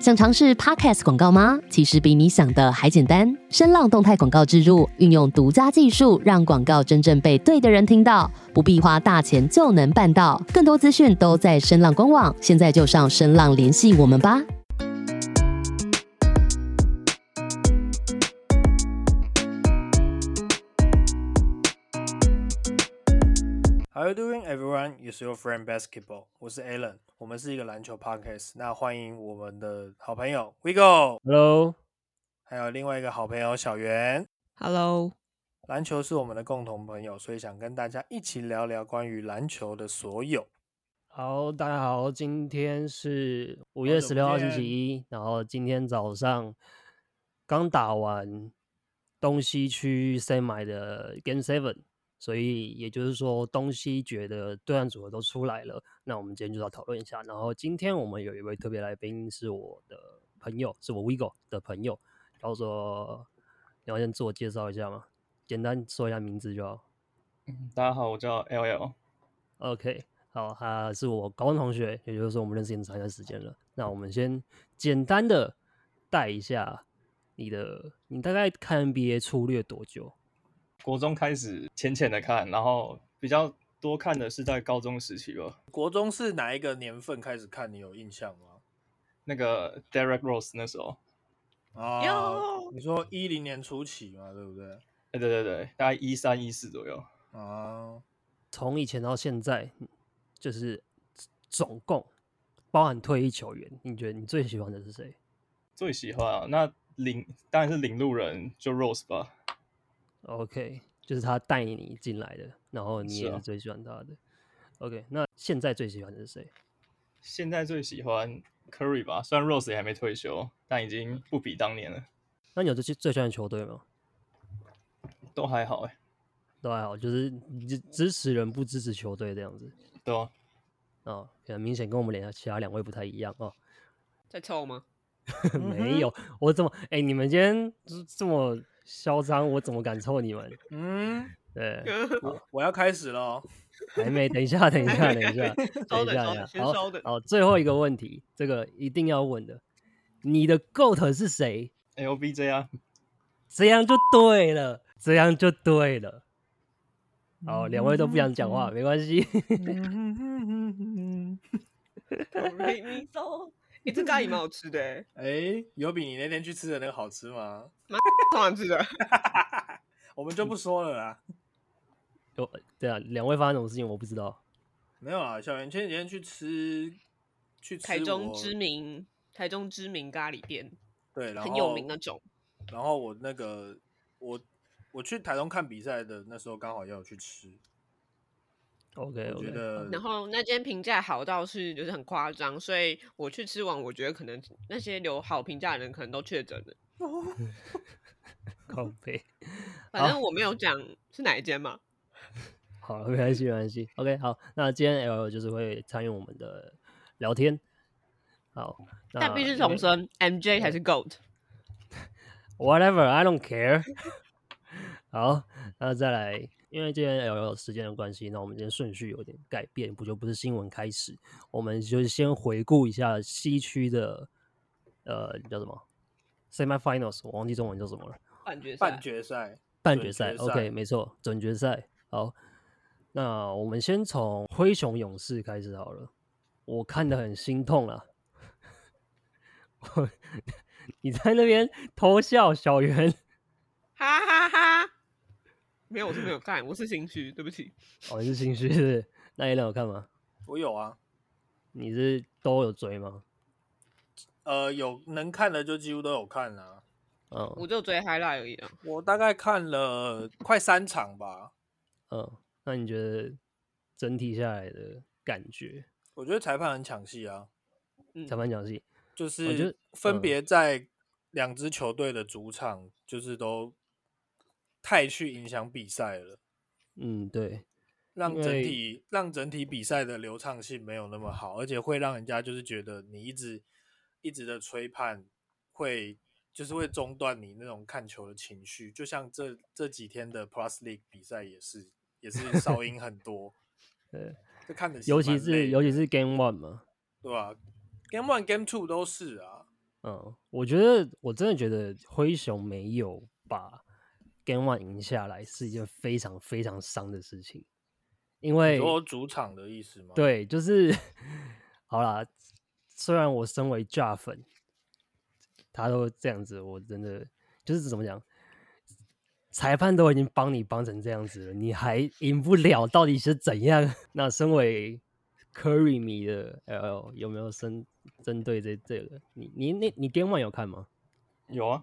想尝试 Podcast 广告吗？其实比你想的还简单。声浪动态广告植入，运用独家技术，让广告真正被对的人听到，不必花大钱就能办到。更多资讯都在声浪官网，现在就上声浪联系我们吧。How are you doing, everyone? It's your friend Basketball. 我是 Alan，我们是一个篮球 podcast。那欢迎我们的好朋友 Vigo，Hello，还有另外一个好朋友小袁。Hello，篮球是我们的共同朋友，所以想跟大家一起聊聊关于篮球的所有。好，大家好，今天是五月十六号星期一，然后今天早上刚打完东西区 semi 的 Game Seven，所以也就是说东西觉得对岸组合都出来了，那我们今天就要讨论一下。然后今天我们有一位特别来宾是我的朋友，是我 Vigo 的朋友，叫做你要先自我介绍一下吗？简单说一下名字就好。嗯大家好，我叫 L L。OK，好，他是我高中同学，也就是说我们认识很长一段时间了。那我们先简单的带一下你的，你大概看 NBA 粗略多久？国中开始浅浅的看，然后比较多看的是在高中时期吧。国中是哪一个年份开始看？你有印象吗？那个 Derek Rose 那时候，啊，你说一零年初期嘛，对不对？哎，对对对，大概一三一四左右。啊，从以前到现在，就是总共包含退役球员，你觉得你最喜欢的是谁最喜欢啊，那领当然是领路人，就 Rose 吧。？OK，就是他带你进来的，然后你也是最喜欢他的。OK，那现在最喜欢的是谁？现在最喜欢 Curry 吧，虽然 Rose 也还没退休，但已经不比当年了，那你有最最喜欢的球队吗？都还好哎。都还好，就是支支持人不支持球队这样子。对啊，哦，可能明显跟我们俩其他两位不太一样哦。在凑吗？没有，我怎么哎、你们今天这这么嚣张，我怎么敢抽你们？嗯，对，我我要开始了哦。还没，等一下，等一下，等一下，等一下，稍等稍等等一下。好好，最后一个问题，这个一定要问的，你的 GOAT 是谁？LBJ 啊，这样就对了，这样就对了。好，两位都不想讲话，没关系。哆瑞咪嗦，哎，这咖喱蛮好吃的，哎，哎，有比你那天去吃的那个好吃吗？蛮好吃的。我们就不说了啦。有对啊，两位发生什么事情我不知道。没有啊，小圆前几天去吃，去吃台中知名，台中知名咖喱店，对，然后很有名那种。然后我那个我我去台中看比赛的那时候刚好要有去吃，OK 我觉得然后那间评价好到是就是很夸张，所以我去吃完，我觉得可能那些留好评价的人可能都确诊了。靠背。反正我没有讲是哪一间嘛。好，没关系，没关系。OK，好，那今天 L 就是会参与我们的聊天。好，但必须重申，MJ 才是 GOAT。Whatever，I don't care。好，那再来，因为今天 L 有时间的关系，那我们今天顺序有点改变，不就不是新闻开始，我们就先回顾一下西区的呃叫什么 semifinals，我忘记中文叫什么了。半决赛半决赛，半决赛，OK，没错，准决赛。好，那我们先从灰熊勇士开始好了。我看的很心痛啊！我 你在那边偷笑，小圆。哈哈哈。没有，我是没有看，我是心虚，对不起。哦，你是心虚是不是？那 a l 有看吗？我有啊，你是都有追吗？呃，有能看的就几乎都有看啊。嗯我就追 highlight 而已啊。我大概看了快三场吧，嗯，那你觉得整体下来的感觉？我觉得裁判很抢戏啊，嗯裁判抢戏，就是分嗯别在两支球队的主场，就是都太去影响比赛了，嗯，对，让整体让整体比赛的流畅性没有那么好，而且会让人家就是觉得你一直一直的吹判会就是会中断你那种看球的情绪，就像这这几天的 Plus League 比赛也是也是噪 音很多，对，这看的尤其是尤其是 Game One 嘛，对吧、Game One、Game Two 都是啊，嗯，我觉得我真的觉得灰熊没有把 Game One 赢下来是一件非常非常伤的事情，因为说主场的意思吗？，对，就是 好啦。虽然我身为 j a 粉，他都这样子，我真的就是怎么讲，裁判都已经帮你帮成这样子了，你还赢不了，到底是怎样？那身为 Curry 迷的 L 有没有针针对这这个？你你那你 Game One 有看吗？有啊，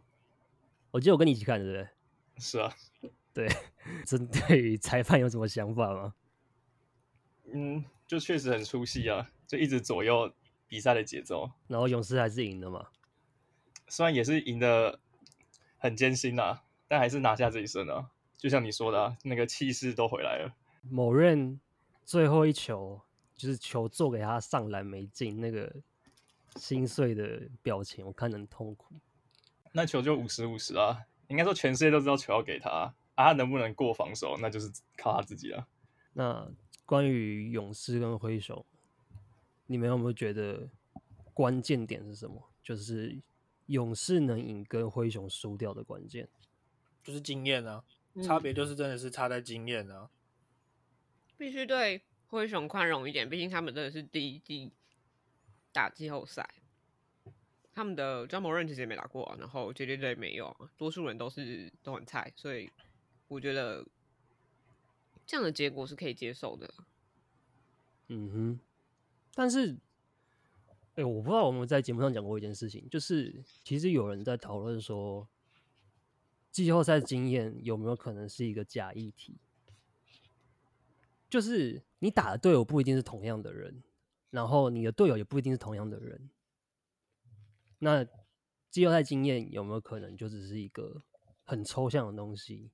我记得我跟你一起看，对不对？是啊，对，针对于裁判有什么想法吗？嗯，就确实很出戏啊，就一直左右比赛的节奏。然后勇士还是赢了嘛？虽然也是赢得很艰辛啊，但还是拿下这一胜啊。就像你说的、啊，那个气势都回来了。某人最后一球就是球做给他上篮没进，那个心碎的表情，我看得很痛苦。那球就五十五十啊，应该说全世界都知道球要给他啊，他能不能过防守，那就是靠他自己了。那关于勇士跟灰熊，你们有没有觉得关键点是什么？就是勇士能赢跟灰熊输掉的关键。就是经验啊，差嗯别就是真的是差在经验啊。必须对灰熊宽容一点，毕竟他们真的是第一季打季后赛，他们的詹姆任其实也没打过，然后 J J J 没有，多数人都是都很菜，所以我觉得这样的结果是可以接受的。嗯哼，但是，哎、我不知道我们在节目上讲过一件事情，就是其实有人在讨论说，季后赛经验有没有可能是一个假议题？就是你打的队友不一定是同样的人，然后你的队友也不一定是同样的人，那季后赛经验有没有可能就只是一个很抽象的东西？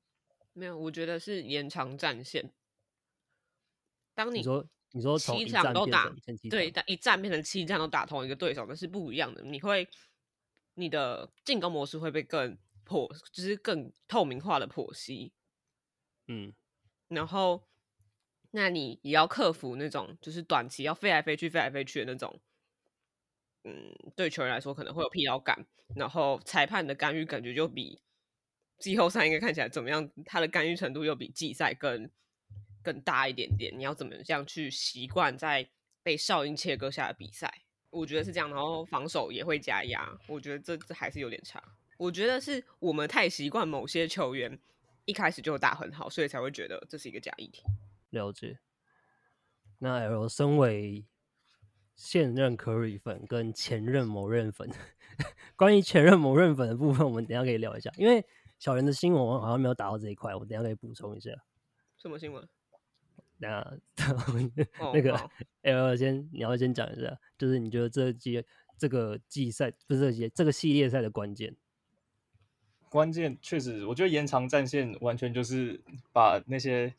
没有，我觉得是延长战线。当你你说，你说从七场都打对，一战变成七战都打同一个对手，那是不一样的。你会，你的进攻模式会被更破，就是更透明化的剖析。嗯然后，那你也要克服那种就是短期要飞来飞去、飞来飞去的那种，嗯，对球员来说可能会有疲劳感。然后裁判的干预感觉就比季后赛应该看起来怎么样？他的干预程度又比季赛更更大一点点。你要怎么样去习惯在被哨音切割下的比赛？我觉得是这样，然后防守也会加压，我觉得这这还是有点差。我觉得是我们太习惯某些球员一开始就打很好，所以才会觉得这是一个假议题。了解。那 L 身为现任 Curry 粉跟前任某任粉，关于前任某任粉的部分，我们等一下可以聊一下。因为小人的新闻我好像没有打到这一块，我等一下可以补充一下。什么新闻？等一下哦那个好 L 先你要先讲一下，就是你觉得这季这个季赛不是这个季这个系列赛的关键？关键确实，我觉得延长战线完全就是把那些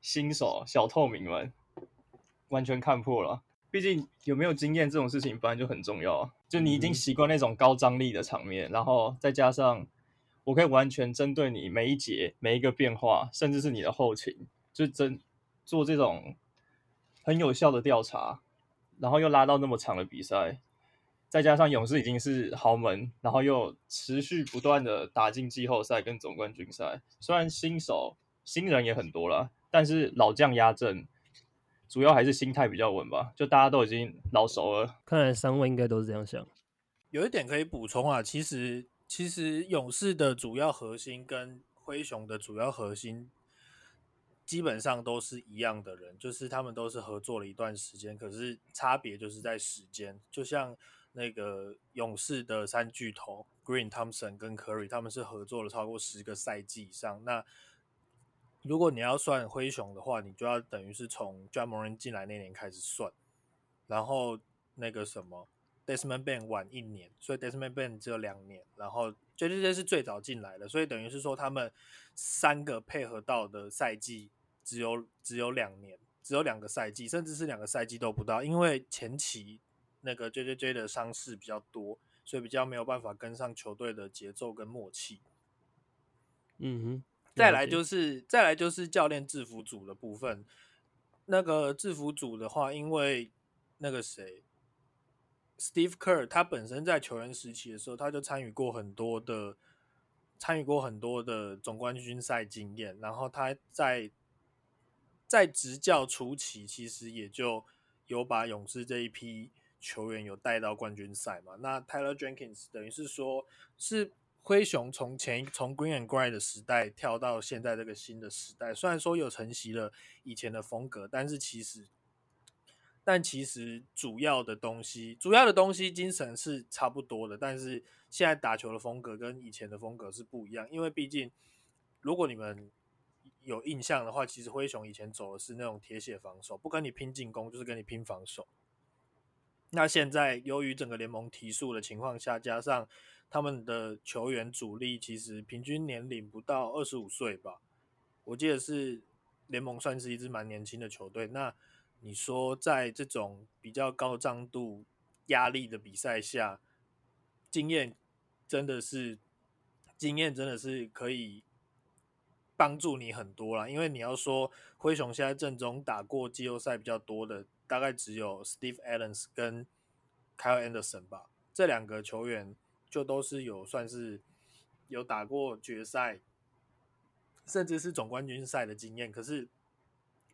新手小透明们完全看破了。毕竟有没有经验这种事情本来就很重要啊。就你已经嗯习惯那种高张力的场面，然后再加上我可以完全针对你每一节每一个变化，甚至是你的后勤，就真做这种很有效的调查，然后又拉到那么长的比赛，再加上勇士已经是豪门，然后又持续不断的打进季后赛跟总冠军赛。虽然新手新人也很多了，但是老将压阵，主要还是心态比较稳吧。就大家都已经老熟了，看来三位应该都是这样想。有一点可以补充啊，其实其实勇士的主要核心跟灰熊的主要核心基本上都是一样的人，就是他们都是合作了一段时间，可是差别就是在时间。就像那个勇士的三巨头 Green、Thompson 跟 Curry，他们是合作了超过十个赛季以上。那如果你要算灰熊的话，你就要等于是从 j a m o r a n 进来那年开始算，然后那个什么 Desmond Bain 晚一年，所以 Desmond Bain 只有两年，然后 J J J 是最早进来的，所以等于是说他们三个配合到的赛季只有只有两年，只有两个赛季，甚至是两个赛季都不到，因为前期那个 J J J 的伤势比较多，所以比较没有办法跟上球队的节奏跟默契。嗯哼，再来就是再来就是教练制服组的部分。那个制服组的话，因为那个谁 Steve Kerr 他本身在球员时期的时候，他就参与过很多的参与过很多的总冠军赛经验，然后他在在执教初期，其实也就有把勇士这一批球员有带到冠军赛嘛。那 Tyler Jenkins 等于是说，是灰熊从前从 Green and Gray 的时代跳到现在这个新的时代，虽然说有承袭了以前的风格，但是其实。但其实主要的东西，主要的东西精神是差不多的，但是现在打球的风格跟以前的风格是不一样。因为毕竟，如果你们有印象的话，其实灰熊以前走的是那种铁血防守，不跟你拼进攻，就是跟你拼防守。那现在由于整个联盟提速的情况下，加上他们的球员主力其实平均年龄不到二十五岁吧，我记得是联盟算是一支蛮年轻的球队。那你说，在这种比较高张度、压力的比赛下，经验真的是经验真的是可以帮助你很多啦。因为你要说灰熊现在阵中打过季后赛比较多的，大概只有 Steve Adams 跟 Kyle Anderson 吧，这两个球员就都是有算是有打过决赛，甚至是总冠军赛的经验。可是。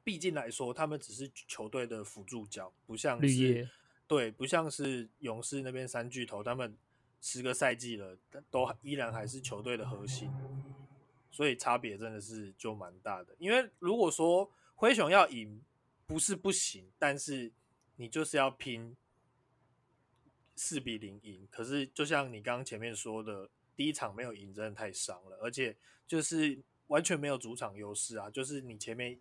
毕竟来说，他们只是球队的辅助角，不像是对，不像是勇士那边三巨头，他们十个赛季了，都依然还是球队的核心，所以差别真的是就蛮大的。因为如果说灰熊要赢，不是不行，但是你就是要拼四比零赢。可是就像你刚刚前面说的，第一场没有赢，真的太伤了，而且就是完全没有主场优势啊，就是你前面。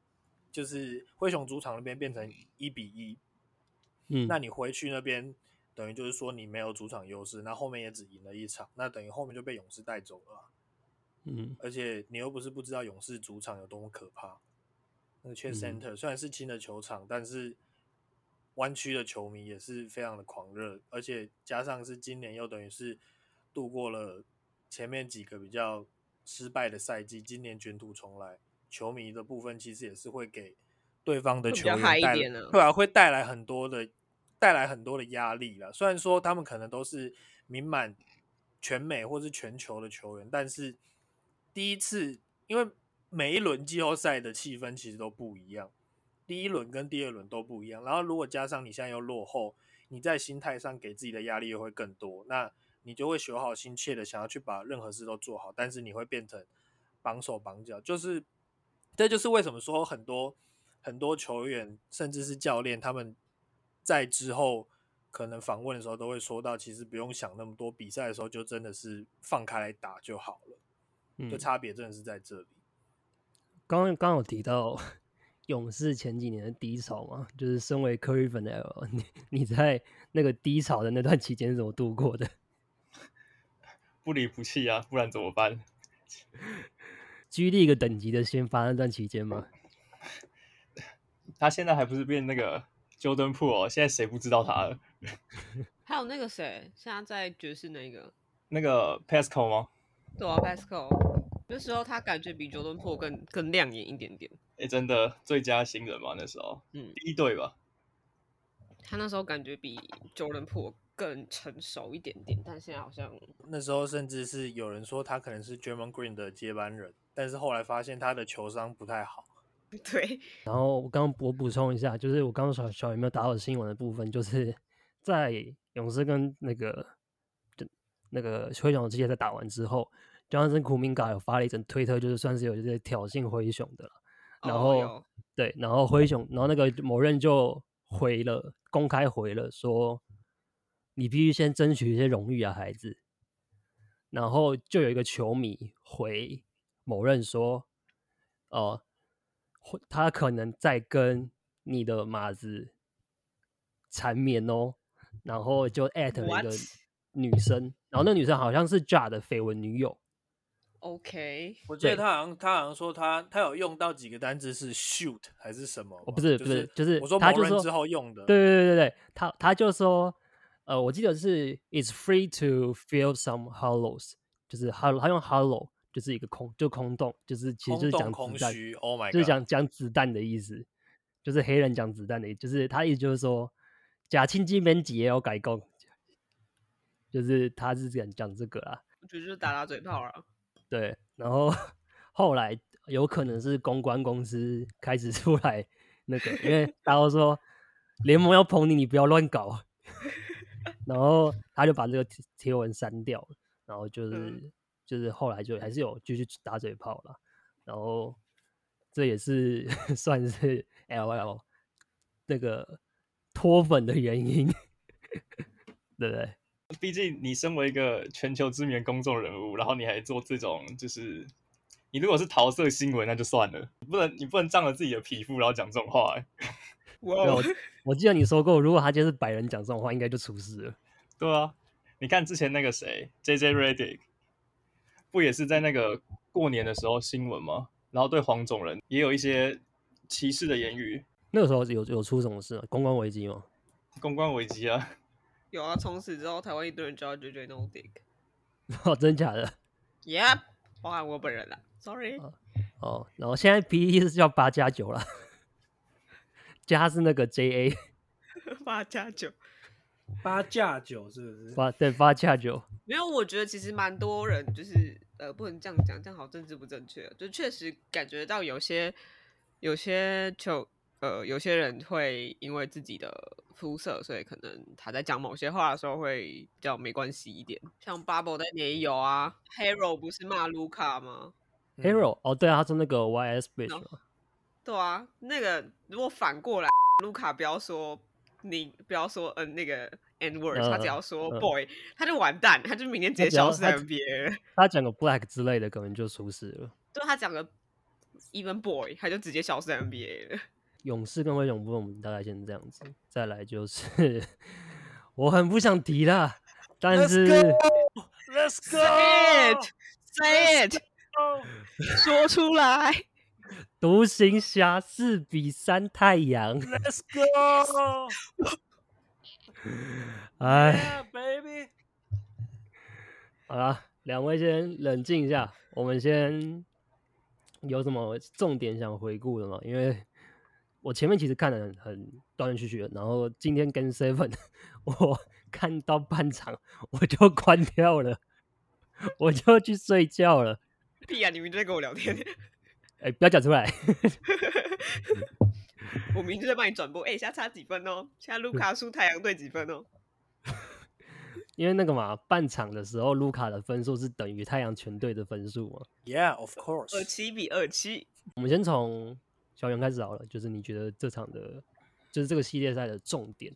就是灰熊主场那边变成一比一，嗯，那你回去那边等于就是说你没有主场优势，那后面也只赢了一场，那等于后面就被勇士带走了，嗯，而且你又不是不知道勇士主场有多么可怕，那个 Chase Center 虽然是新的球场，但是湾区的球迷也是非常的狂热，而且加上是今年又等于是度过了前面几个比较失败的赛季，今年卷土重来。球迷的部分其实也是会给对方的球员带来，对啊，会带来很多的带来很多的压力了。虽然说他们可能都是名满全美或是全球的球员，但是第一次，因为每一轮季后赛的气氛其实都不一样，第一轮跟第二轮都不一样。然后如果加上你现在又落后，你在心态上给自己的压力又会更多，那你就会求好心切的想要去把任何事都做好，但是你会变成绑手绑脚，就是。这就是为什么说很多很多球员，甚至是教练，他们在之后可能访问的时候，都会说到，其实不用想那么多，比赛的时候就真的是放开来打就好了。嗯，差别真的是在这里。刚刚刚有提到勇士前几年的低潮嘛，就是身为 Curry 粉的你，你在那个低潮的那段期间是怎么度过的？不离不弃啊，不然怎么办？居立一个等级的先发那段期间吗？他现在还不是变那个 Jordan Po 哦？现在谁不知道他了？还有那个谁，现在在爵士那个那个 Pascal 吗？对啊，Pascal 那时候他感觉比 Jordan Po 更更亮眼一点点。哎，真的最佳新人嘛？那时候，嗯，第一队吧。他那时候感觉比 Jordan Po 更成熟一点点，但现在好像那时候甚至是有人说他可能是 German Green 的接班人。但是后来发现他的球商不太好，对。然后我刚我补充一下，就是我刚刚小小有没有打扰新闻的部分，就是 在勇士跟那个就那个灰熊之间在打完之后，江森库明嘎有发了一整推特，就是算是有些挑衅灰熊的。然后对，然后灰熊，然后那个某任就回了，公开回了说，你必须先争取一些荣誉啊，孩子。然后就有一个球迷回。某任说：“哦，他可能在跟你的马子缠绵哦。”然后就艾特了一个女生，然后那女生好像是 J 的绯闻女友。OK，我记得他好像他好像说他他有用到几个单字是 shoot 还是什么？哦，不是不是，就是我说他就说之后用的。对对对对对，他他就说，呃，我记得是 It's free to fill some hollows，就是他他用 hollow。就是一个空，就空洞，就是其实就是讲子弹，Oh my，就是讲讲子弹的意思，就是黑人讲子弹的，意思，就是他意思就是说，假青金门几也要改工，就是他是讲讲这个啦。我觉得就是打打嘴炮啊。对，然后后来有可能是公关公司开始 出来那个，因为大家都说联盟要捧你，你不要乱搞，然后他就把这个贴贴文删掉了，然后就是、嗯就是后来就还是有继续打嘴炮了，然后这也是 算是 L L 那个脱粉的原因，对不对？毕竟你身为一个全球知名的公众人物，然后你还做这种，就是你如果是桃色新闻那就算了，你不能你不能仗着自己的皮肤然后讲这种话、欸，哇对我我记得你说过，如果他今天是白人讲这种话，应该就出事了。对啊，你看之前那个谁 J J Redick，不也是在那个过年的时候新闻吗？然后对黄种人也有一些歧视的言语，那个时候有有出什么事吗？公关危机吗？公关危机啊。有啊，从此之后台湾一堆人叫他 JJ No Dick。哦，真假的？Yep，包含我本人啦。Sorry，哦，然后现在 PPT 是叫八加九了，加是那个 JA 八加九。八加九是不是？八对八加九，没有，我觉得其实蛮多人就是呃，不能这样讲，这样好政治不正确。就确实感觉到有些有些球呃，有些人会因为自己的肤色，所以可能他在讲某些话的时候会比较没关系一点。像 Bubble 那也有啊，Hero 不是骂卢卡吗？嗯 Hero 哦，对啊，他是那个 YS bitch 嘛，对啊，那个如果反过来，卢卡不要说你不要说嗯、呃、那个 N word，、他只嗯要说嗯 boy，他就完蛋，他就明天直接消失在 NBA。他讲个 black 之类的，可能就出事了。对他讲个 even boy，他就直接消失在 NBA 了。勇士跟灰熊部分，我们大概先这样子。再来就是我很不想提啦，但是 Let's Say go！it, say it，说出来。独行侠四比三太阳，Let's go！哎 baby！好啦，两位先冷静一下，我们先有什么重点想回顾的吗？因为我前面其实看的很很断断续续的，然后今天跟 Seven 我看到半场我就关掉了，我就去睡觉了。屁啊！你明明就在跟我聊天，哎、不要讲出来。我明明就在帮你转播。哎、现在差几分哦？现在卢卡输太阳队几分哦？因为那个嘛，半场的时候，卢卡的分数是等于太阳全队的分数嘛。Yeah，of course 二。七比二七。我们先从小袁开始好了，就是你觉得这场的，就是这个系列赛的重点，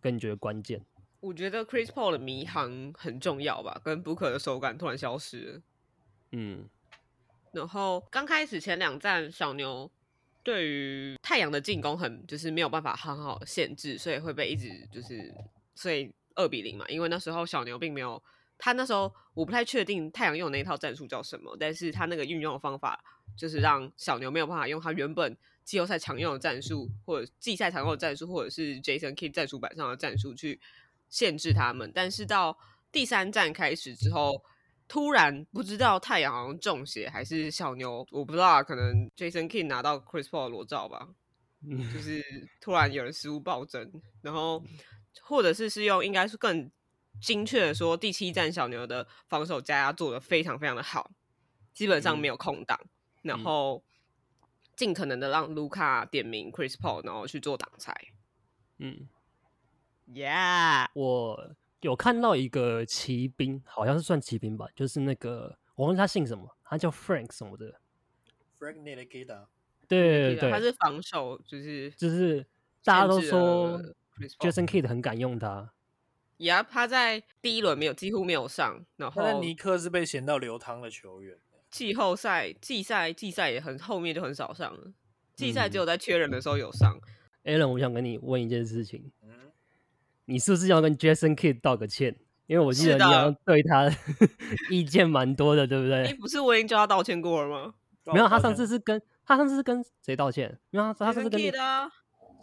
跟你觉得关键。我觉得 Chris Paul 的迷航很重要吧，跟 Booker 的手感突然消失了。嗯，然后刚开始前两站，小牛对于太阳的进攻很就是没有办法很好限制，所以会被一直就是所以二比零嘛。因为那时候小牛并没有，他那时候我不太确定太阳用的那一套战术叫什么，但是他那个运用的方法就是让小牛没有办法用他原本季后赛常用的战术，或者季赛常用的战术，或者是 Jason Kidd 战术板上的战术去限制他们。但是到第三战开始之后，突然不知道太阳好像中邪还是小牛，我不知道啊，可能 Jason King 拿到 Chris Paul 的裸照吧，嗯就 是突然有人失误暴增，然后或者是是用应该是更精确的说，第七站小牛的防守加压做的非常非常的好，基本上没有空档，然嗯后尽可能的让卢卡点名 Chris Paul，然后去做挡拆。嗯，Yeah，我有看到一个骑兵，好像是算骑兵吧，就是那个我忘记他姓什么，他叫 Frank 什么的。Frank Ntilikina，对对对，他是防守就是就是大家都说 Jason Kidd 很敢用他。Yeah，他在第一轮没有几乎没有上，然后但是尼克是被嫌到流汤的球员。季后赛、季赛、季赛也很后面就很少上了，季赛只嗯有在缺人的时候有上。Alan，我想跟你问一件事情，嗯，你是不是要跟 Jason Kidd 道个歉？因为我记得你好像对他意见蛮多的，对不哎、对？不是我已经叫他道歉过了吗？没有，他上次是跟他上次是跟谁道歉？没有，他他上次跟 Kidd 另啊，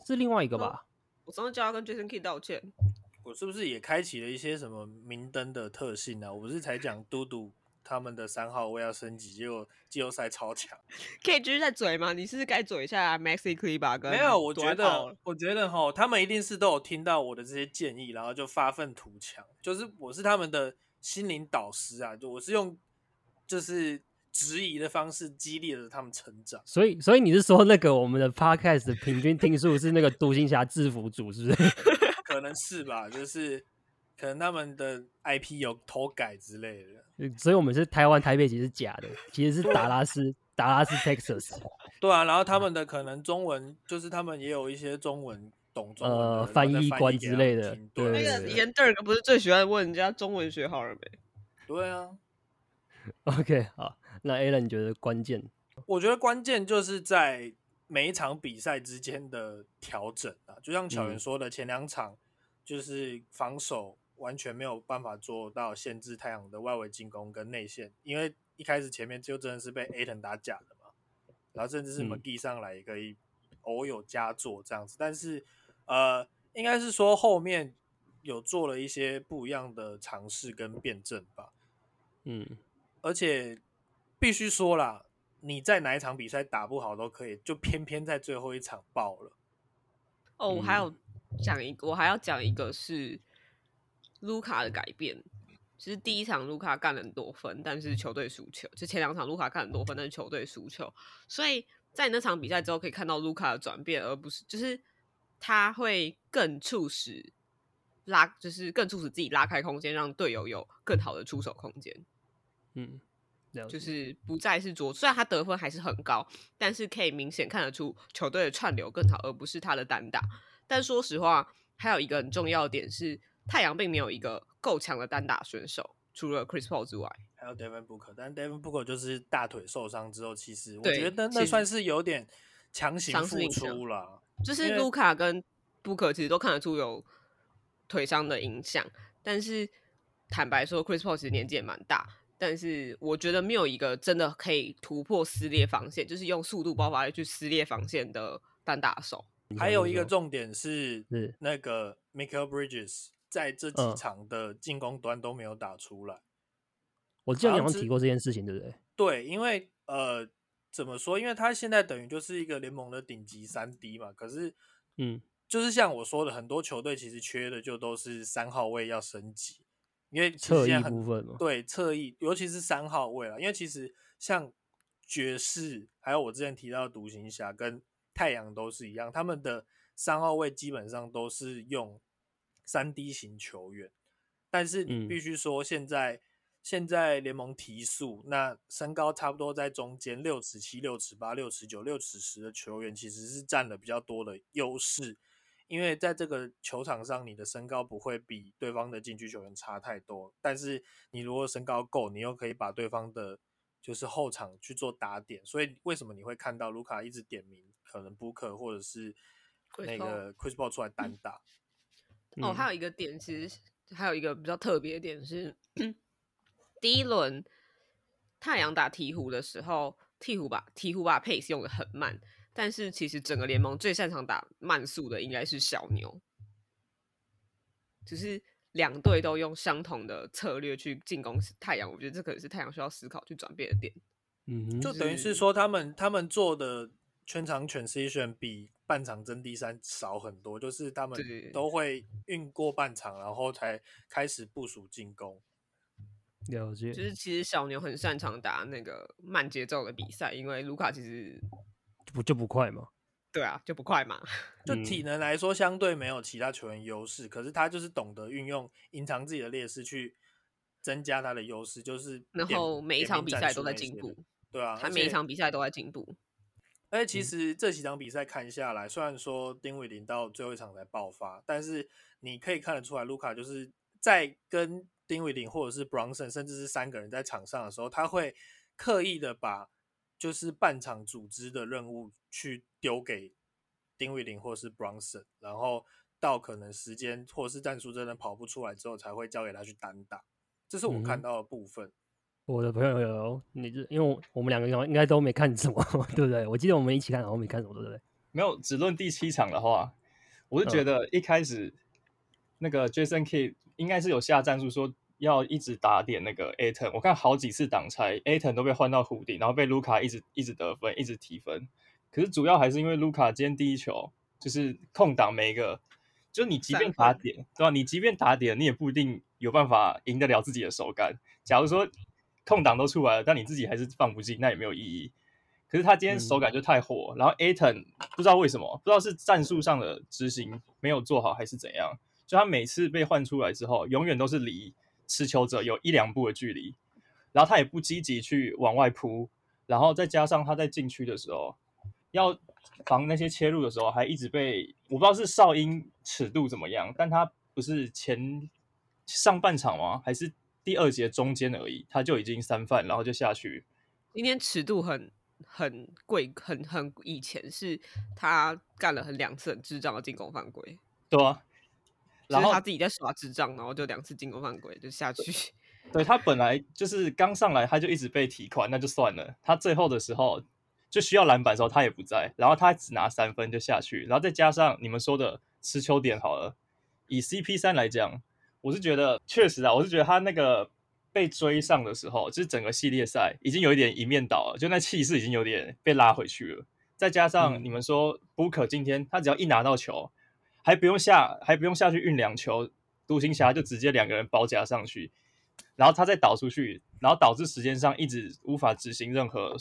是另外一个哦吧？我上次叫他跟 Jason Kidd 道歉。我是不是也开启了一些什么明灯的特性啊？我不是才讲嘟嘟他们的三号位要升级，结果季后赛超强。可以继续再嘴吗？你是不是该嘴一下 Maxi Kleber 跟没有，我觉得，我觉得哈，他们一定是都有听到我的这些建议，然后就发愤图强。就是我是他们的心灵导师啊，就我是用就是质疑的方式激励着他们成长。所以，所以你是说那个我们的 podcast 的平均听数是那个独行侠制服组，是不是？可能是吧，就是可能他们的 IP 有偷改之类的。所以我们是台湾台北，其实是假的，其实是达拉斯达拉斯 Texas。对啊，然后他们的可能中文就是他们也有一些中文懂中文呃翻译官之类的对对那个对以前 Dirk 不是最喜欢问人家中文学好了没？对啊，OK，好，那 Alan 你觉得关键？我觉得关键就是在每一场比赛之间的调整啊，就像巧嗯源说的，前两场就是防守完全没有办法做到限制太阳的外围进攻跟内线，因为一开始前面就真的是被 A 腾打假的嘛，然后甚至是嗯。McGee 上来也可以偶有佳作这样子，但是呃，应该是说后面有做了一些不一样的尝试跟辩证吧，嗯，而且必须说啦，你在哪一场比赛打不好都可以，就偏偏在最后一场爆了。哦，我还嗯。有讲一个，我还要讲一个是卢卡的改变。其实第一场卢卡干了很多分，但是球队输球。就前两场卢卡干很多分，但是球队输球。所以在那场比赛之后，可以看到卢卡的转变，而不是就是他会更促使拉，就是更促使自己拉开空间，让队友有更好的出手空间。嗯，就是不再是着，虽然他得分还是很高，但是可以明显看得出球队的串流更好，而不是他的单打。但说实话，还有一个很重要的点是，太阳并没有一个够强的单打选手，除了 Chris Paul 之外。还有 Devin Booker，但 Devin Booker 就是大腿受伤之后，其实我觉得那算是有点强行复出了。就是卢卡跟 Booker 其实都看得出有腿伤的影响，但是坦白说，Chris Paul 其实年纪也蛮大，但是我觉得没有一个真的可以突破撕裂防线，就是用速度爆发力去撕裂防线的单打手。还有一个重点是是那个 Michael Bridges 在这几嗯场的进攻端都没有打出来。我记得你好像提过这件事情，对不对？对，因为呃，怎么说？因为他现在等于就是一个联盟的顶级三 D 嘛，可是嗯，就是像我说的，很多球队其实缺的就都是三号位要升级，因为侧翼部分嘛，对侧翼，尤其是三号位了，因为其实像爵士，还有我之前提到的独行侠跟太阳都是一样，他们的三号位基本上都是用三 D 型球员，但是你嗯必须说现在、现在联盟提速，那身高差不多在中间六尺七、六尺八、六尺九、六尺十的球员其实是占了比较多的优势。因为在这个球场上，你的身高不会比对方的禁区球员差太多，但是你如果身高够，你又可以把对方的就是后场去做打点，所以为什么你会看到卢卡一直点名可能 Booker 或者是那个 Chris Paul 出来单打？哦，嗯。还有一个点，其实还有一个比较特别的点是，第一轮太阳打鹈鹕的时候，鹈鹕把鹈鹕把 pace 用的很慢，但是其实整个联盟最擅长打慢速的应该是小牛，只是两队都用相同的策略去进攻太阳，我觉得这可能是太阳需要思考去转变的点。嗯哼，就等于是是说他们他们做的全场 transition 比半场争第三少很多，就是他们都会运过半场，然后才开始部署进攻。了解就，是其实小牛很擅长打那个慢节奏的比赛，因为卢卡其实就不就不快嘛，对啊就不快嘛，就嗯体能来说，相对没有其他球员优势，可是他就是懂得运用隐藏自己的劣势去增加他的优势，就是然点后每一场比赛都在进步，对啊，他每一场比赛都在进步。而且其实这几场比赛看下来，虽然说丁伟林到最后一场才爆发，但是你可以看得出来，卢卡就是在跟丁伟林或者是 Bronson，甚至是三个人在场上的时候，他会刻意的把就是半场组织的任务去丢给丁伟林或是 Bronson，然后到可能时间或者是战术真的跑不出来之后，才会交给他去单打。这是我看到的部分。我的朋友有你这，因为我我们两个应该都没看什么，对不对？我记得我们一起看，然后没看什么，对不对？没有，只论第七场的话，我是觉嗯得一开始那个 Jason Kidd 应该是有下战术说要一直打点那个 Aton，我看好几次挡拆，Aton 都被换到弧顶，然后被卢卡一直一直得分，一直提分。可是主要还是因为卢卡今天第一球就是空档每一个，就是你即便打点，对吧？你即便打点，你也不一定有办法赢得了自己的手感。假如说空档都出来了，但你自己还是放不进，那也没有意义。可是他今天手感就太火，然后 Aton 不知道为什么，不知道是战术上的执行没有做好还是怎样，就他每次被换出来之后，永远都是离持球者有一两步的距离，然后他也不积极去往外扑，然后再加上他在禁区的时候要防那些切入的时候，还一直被我不知道是哨音尺度怎么样，但他不是前上半场吗？还是第二节中间而已，他就已经三犯，然后就下去。今天尺度很。很贵，很很以前是他干了很两次很智障的进攻犯规，对啊，然后他自己在耍智障，然后就两次进攻犯规就下去。对他本来就是刚上来他就一直被提款，那就算了。他最后的时候就需要篮板的时候他也不在，然后他只拿三分就下去，然后再加上你们说的持球点好了，以 CP 三来讲，我是觉得确实啊，我是觉得他那个。被追上的时候，就是整个系列赛已经有一点一面倒了，就那气势已经有点被拉回去了。再加上你们说布克今天他只要一拿到球，还不用下还不用下去运两球，独行侠就直接两个人包夹上去，然后他再倒出去，然后导致时间上一直无法执行任何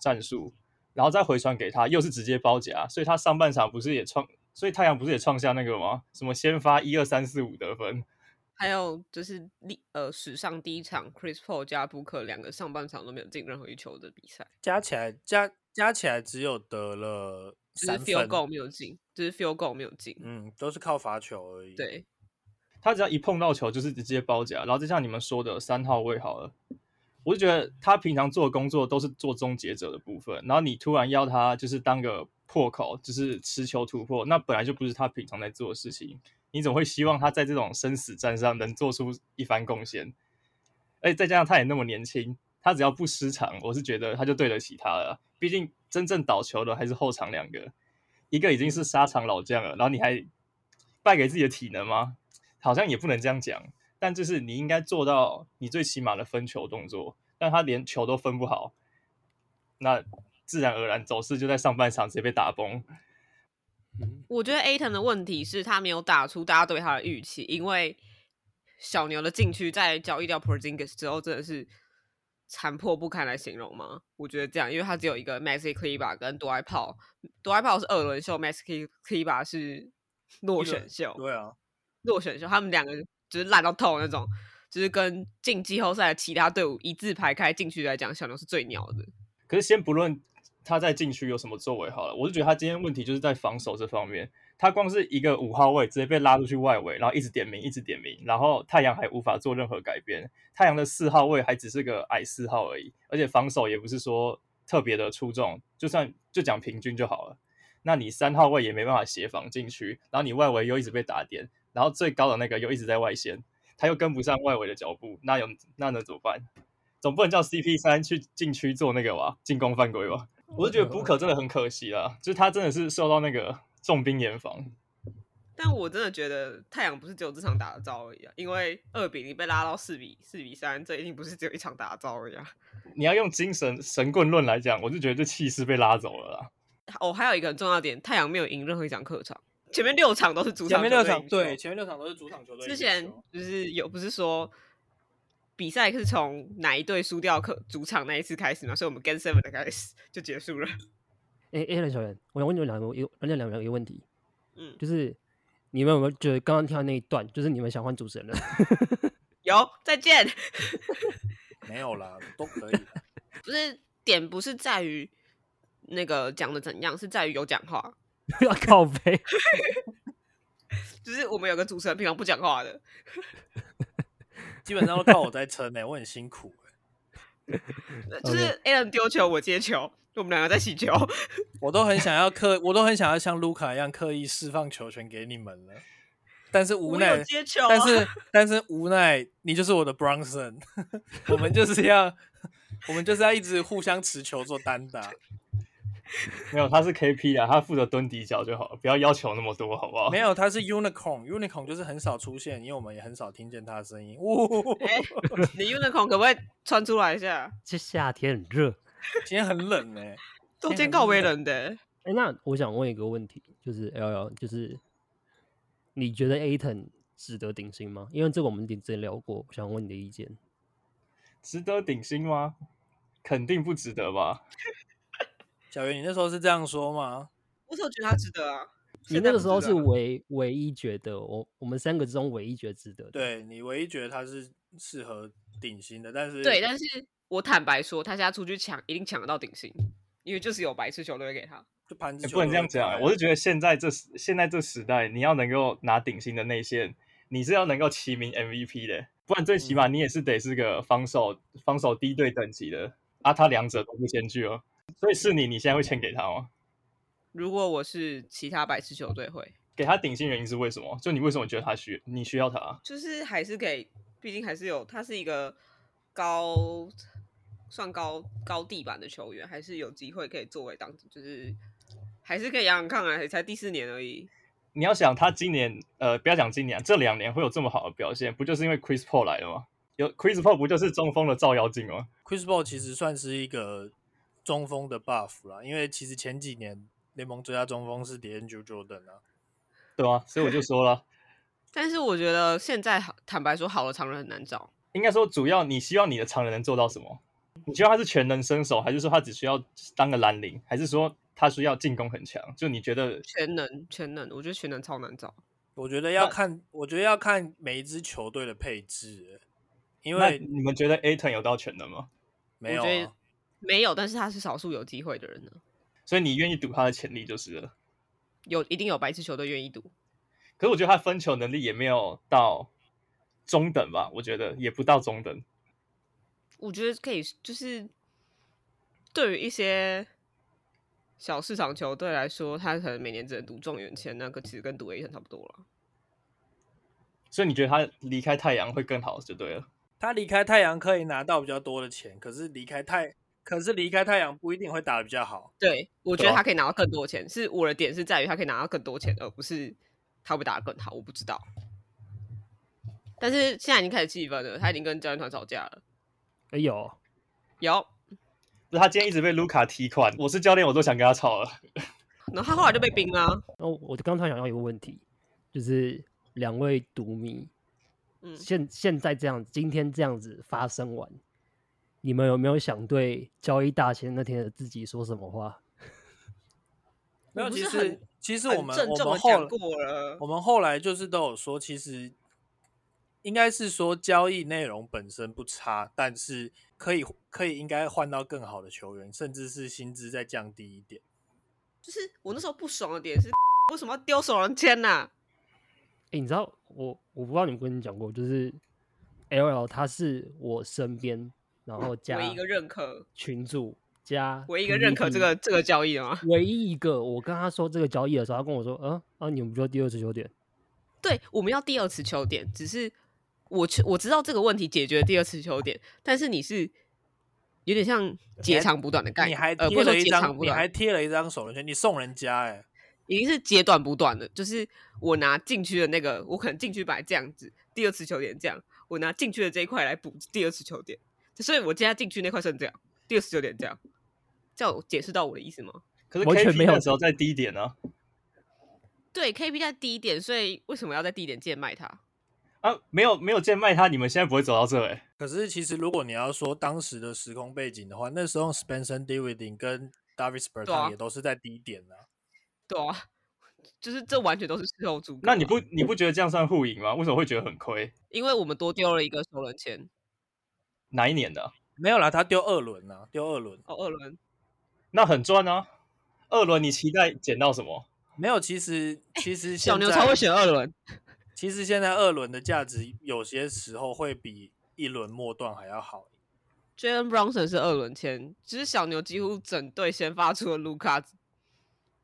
战术，然后再回传给他又是直接包夹，所以他上半场不是也创，所以太阳不是也创下那个吗？什么先发一二三四五得分？还有就是历呃史上第一场，Chris Paul 加布克两个上半场都没有进任何一球的比赛，加起来加加起来只有得了三分，field goal 没有进，就是 field goal 没有进，嗯，都是靠罚球而已。对，他只要一碰到球就是直接包夹，然后就像你们说的三号位好了，我就觉得他平常做的工作都是做终结者的部分，然后你突然要他就是当个破口，就是持球突破，那本来就不是他平常在做的事情。你怎么会希望他在这种生死战上能做出一番贡献？而且再加上他也那么年轻，他只要不失常，我是觉得他就对得起他了。毕竟真正倒球的还是后场两个，一个已经是沙场老将了，然后你还败给自己的体能吗？好像也不能这样讲。但就是你应该做到你最起码的分球动作，但他连球都分不好，那自然而然走势就在上半场直接被打崩。我觉得 Aton 的问题是他没有打出大家对他的预期，因为小牛的禁区在交易掉 Porzingis 之后，真的是残破不堪来形容吗？我觉得这样，因为他只有一个 Maxi Kleber 跟多埃炮，多埃炮是二轮秀，Maxi Kleber 是落选秀，对啊，落选秀，他们两个就是烂到透那种，就是跟进季后赛的其他队伍一字排开禁区来讲，小牛是最鸟的。可是先不论。他在禁区有什么作为？好了，我是觉得他今天问题就是在防守这方面。他光是一个五号位直接被拉出去外围，然后一直点名，一直点名，然后太阳还无法做任何改变。太阳的四号位还只是个矮四号而已，而且防守也不是说特别的出众，就算就讲平均就好了。那你三号位也没办法协防禁区，然后你外围又一直被打点，然后最高的那个又一直在外线，他又跟不上外围的脚步，那有那能怎么办？总不能叫 CP 三去禁区做那个吧，进攻犯规吧？我是觉得布可真的很可惜啦，就是他真的是受到那个重兵严防。但我真的觉得太阳不是只有这场打的招而已啊，因为二比零被拉到四比四比三，这一定不是只有一场打的招而已啊。你要用精神神棍论来讲，我就觉得这气势被拉走了啦。哦，还有一个很重要点，太阳没有赢任何一场客场，前面六场都是主场。前面六场对，前面六场都是主场球队。之前就是有不是说。比赛是从哪一队输掉客主场那一次开始嘛？所以我们 Game Seven 的开始就结束了。哎哎，篮球员，我想问你们两个有而且两个一个问题，嗯，就是你们有没有觉得刚刚听到那一段，就是你们想换主持人了？有，再见。没有啦，都可以。不是点不是在于那个讲的怎样，是在于有讲话。不要靠背。就是我们有个主持人平常不讲话的。基本上都靠我在撑呢，我很辛苦。就是 a l n 丢球，我接球，我们两个在洗球。我都很想要刻，我都很想要像卢卡一样刻意释放球权给你们了，但是无奈，接球，但是但是无奈，你就是我的 Bronson，我们就是要，我们就是要一直互相持球做单打。没有，他是 KP 啊，他负责蹲底角就好了，不要要求那么多，好不好？没有，他是 unicorn，unicorn 就是很少出现，因为我们也很少听见他的声音。呜、哎、你 unicorn 可不可以穿出来一下？这夏天很热。今天很冷呢、都今天很监告为冷人的、哎，那我想问一个问题，就是 L L，就是你觉得 Aton 值得顶薪吗？因为这个我们之前聊过，我想问你的意见。值得顶薪吗？肯定不值得吧？小袁，你那时候是这样说吗？我怎么觉得他值得啊？你那个时候是唯唯一觉得我我们三个之中唯一觉得值得的。，对你唯一觉得他是适合顶薪的，但是对，但是我坦白说，他现在出去抢，一定抢得到顶薪，因为就是有白痴球队会给他。就盘子欸不能这样讲、我是觉得现在这现在这时代，你要能够拿顶薪的内线，你是要能够齐名 MVP 的，不然最起嗯码你也是得是个防守防守低队等级的啊，他两者都不兼具哦。所以是你，你现在会签给他吗？如果我是其他白痴球队会，给他顶薪原因是为什么？就你为什么觉得他需你需要他？就是还是给，毕竟还是有他是一个高算高高地板的球员，还是有机会可以作为当，就是还是可以养养看啊，才第四年而已。你要想他今年呃，不要讲今年，这两年会有这么好的表现，不就是因为 Chris Paul 来了吗？有 Chris Paul 不就是中锋的照妖镜吗？Chris Paul 其实算是一个中锋的 buff 啦，因为其实前几年联盟最佳中锋是 D'Angelo Jordan 啊，对啊，所以我就说了，但是我觉得现在好，坦白说，好的常人很难找。应该说主要你希望你的常人能做到什么？你希望他是全能身手，还是说他只需要当个蓝领，还是说他需要进攻很强？就你觉得全能，全能，我觉得全能超难找。我觉得要看，我觉得要看每一支球队的配置，因为你们觉得 Aton 有到全能吗？没有、没有，但是他是少数有机会的人呢。所以你愿意赌他的潜力就是了。有一定有白痴球队愿意赌。可是我觉得他分球能力也没有到中等吧，我觉得也不到中等。我觉得可以，就是对于一些小市场球队来说，他可能每年只能赌状元签，那个其实跟赌 A 差不多了。所以你觉得他离开太阳会更好就对了。他离开太阳可以拿到比较多的钱，可是离开太，可是离开太阳不一定会打的比较好。对，我觉得他可以拿到更多钱，是我的点是在于他可以拿到更多钱，而不是他会打得更好。我不知道，但是现在已经开始气愤了，他已经跟教练团吵架了。哎呦，有，不是他今天一直被卢卡踢款，我是教练我都想跟他吵了。然后他后来就被 冰了啊。那我刚才想到一个问题，就是两位赌迷，嗯，现现在这样，今天这样子发生完，你们有没有想对交易大签那天的自己说什么话？没有，其实其实我们我们后我。们后来就是都有说，其实应该是说交易内容本身不差，但是可以可以应该换到更好的球员，甚至是薪资再降低一点。就是我那时候不爽的点是，为什么要丢手人签呐？哎、你知道我我不知道你们跟你讲过，就是 L L 他是我身边，然后加唯一一个认可，群主加唯一一个认可这个这个交易的吗？唯一一个，我跟他说这个交易的时候，他跟我说，嗯啊，你们不就第二次球点？对，我们要第二次球点，只是我去我知道这个问题解决第二次球点，但是你是有点像截长补短的概念，你还呃，不是说截贴了一张长，补短，你还贴了一张手轮圈，你送人家哎、已经是截短补短的，就是我拿禁区的那个，我可能禁区本来这样子，第二次球点这样，我拿禁区的这一块来补第二次球点，所以我今天进去那块是这样，第二十九点这样，这样解释到我的意思吗？可是完全没有那时候在低点呢、对，KP 在低点，所以为什么要在低点贱卖它？啊，没有没有贱卖它，你们现在不会走到这哎、可是其实如果你要说当时的时空背景的话，那时候 Spencer Dinwiddie 跟啊 Bertan 也都是在低点啊。对啊，就是这完全都是事后诸葛。那你不你不觉得这样算互赢吗？为什么会觉得很亏？因为我们多丢了一个首轮签哪一年的啊、没有啦，他丢二轮啊，丢二轮。哦，二轮那很赚啊！二轮你期待捡到什么？没有，其实其实 小牛超会选二轮，其实现在二轮的价值有些时候会比一轮末段还要好。Jalen Brunson 是二轮签，其实小牛几乎整队先发出的卢卡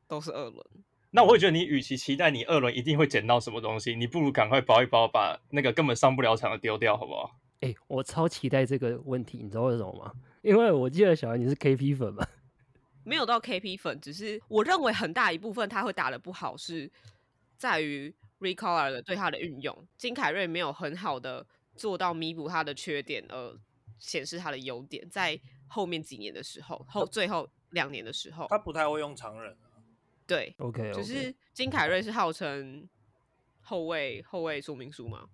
都是二轮。那我会觉得你与其期待你二轮一定会捡到什么东西，你不如赶快包一包，把那个根本上不了场的丢掉，好不好？哎、我超期待这个问题，你知道为什么吗？因为我记得小孩你是 KP 粉嘛，没有到 KP 粉，只是我认为很大一部分他会打的不好是在于 Recaller 的对他的运用，金凯瑞没有很好的做到弥补他的缺点，而显示他的优点，在后面几年的时候，后最后两年的时候，他不太会用常人啊。对，OK，就是金凯瑞是号称后卫后卫说明书嘛，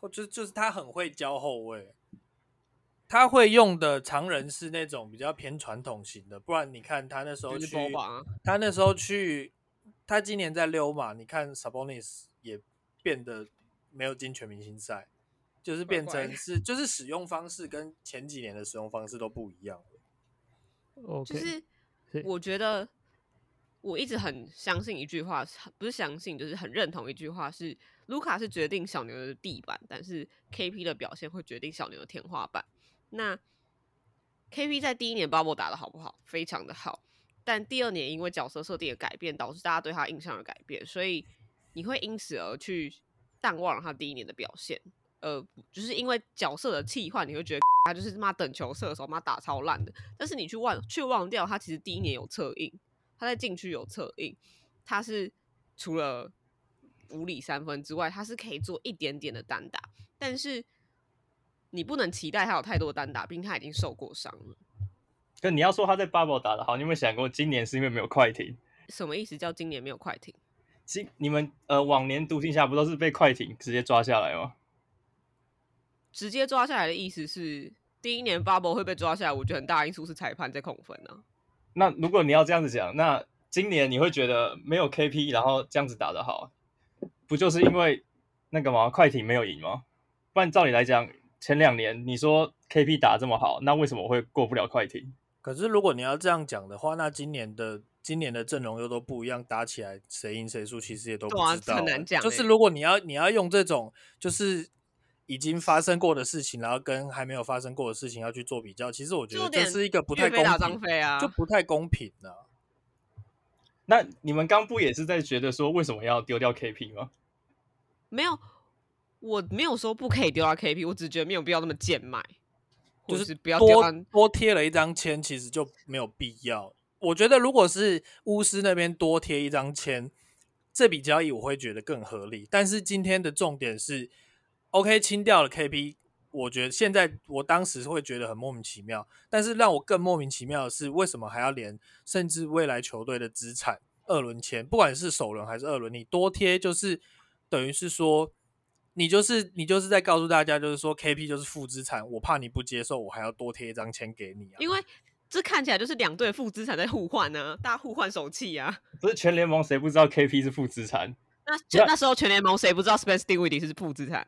或就就是他很会教后卫，他会用的常人是那种比较偏传统型的，不然你看他那时候就是去他那时候去，他今年在溜嘛，你看 Sabonis 也变得没有进全明星赛，就是变成是就是使用方式跟前几年的使用方式都不一样了。OK，就是是我觉得我一直很相信一句话，不是相信，就是很认同一句话是：卢卡是决定小牛的地板，但是 KP 的表现会决定小牛的天花板。那 KP 在第一年 Bubble 打的好不好？非常的好，但第二年因为角色设定的改变，导致大家对他印象的改变，所以你会因此而去淡忘了他第一年的表现。呃，就是因为角色的替换，你会觉得他就是妈等球射手，妈打超烂的。但是你去忘去忘掉，他其实第一年有策应，他在禁区有策应，他是除了五里三分之外，他是可以做一点点的单打，但是你不能期待他有太多单打，毕竟他已经受过伤了。可你要说他在 Bubble 打的好，你有没有想过今年是因为没有快艇？什么意思？叫今年没有快艇？今你们呃往年独行侠不都是被快艇直接抓下来吗？直接抓下来的意思是，第一年 Bubble 会被抓下来，我觉得很大因素是裁判在控分啊。那如果你要这样子讲，那今年你会觉得没有 KP，然后这样子打的好，不就是因为那个吗？快艇没有赢吗？不然照理来讲，前两年你说 KP 打这么好，那为什么会过不了快艇？可是如果你要这样讲的话，那今年的今年的阵容又都不一样，打起来谁赢谁输其实也都不知道、很难讲就是欸如果你要你要用这种就是已经发生过的事情，然后跟还没有发生过的事情要去做比较，其实我觉得这是一个不太公平，飞啊，就不太公平的、那你们刚不也是在觉得说为什么要丢掉 KP 吗？没有，我没有说不可以丢掉 KP，我只是觉得没有必要那么贱卖，就是不要丢多贴了一张签，其实就没有必要。我觉得如果是巫师那边多贴一张签，这笔交易我会觉得更合理。但是今天的重点是，OK 清掉了 KP，我觉得现在我当时会觉得很莫名其妙。但是让我更莫名其妙的是，为什么还要连甚至未来球队的资产二轮签，不管是首轮还是二轮，你多贴就是等于是说。你就是你就是在告诉大家，就是说 KP 就是负资产，我怕你不接受，我还要多贴一张签给你啊。因为这看起来就是两队负资产在互换呢、大家互换手气啊。不是全联盟谁不知道 KP 是负资产？那就那时候全联盟谁不知道 Spence Dinwiddie 是负资产？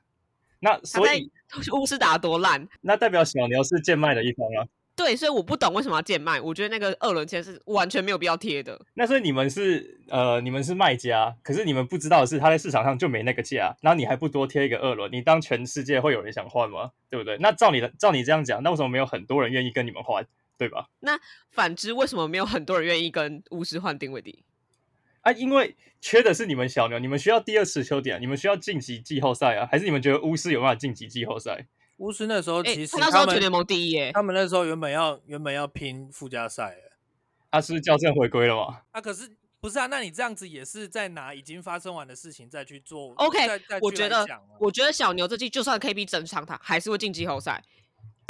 那所以 巫师打得多烂？那代表小牛是贱卖的一方啊。对，所以我不懂为什么要贱卖。我觉得那个二轮签是完全没有必要贴的。那所以你们是呃，你们是卖家，可是你们不知道的是，他在市场上就没那个价，然后你还不多贴一个二轮，你当全世界会有人想换吗？对不对？那照你的照你这样讲，那为什么没有很多人愿意跟你们换，对吧？那反之，为什么没有很多人愿意跟巫师换定位迪？啊，因为缺的是你们小牛，你们需要第二次球点，你们需要晋级季后赛啊，还是你们觉得巫师有办法晋级季后赛？巫师那时候哎、其实他那时候们全联盟第一耶。他们那时候原本要原本要拼附加赛，欸他是不是校正回归了吗？啊，可是不是啊？那你这样子也是在拿已经发生完的事情再去做 OK，再再去我觉得我觉得小牛这季就算 KB 整场他还是会进季后赛，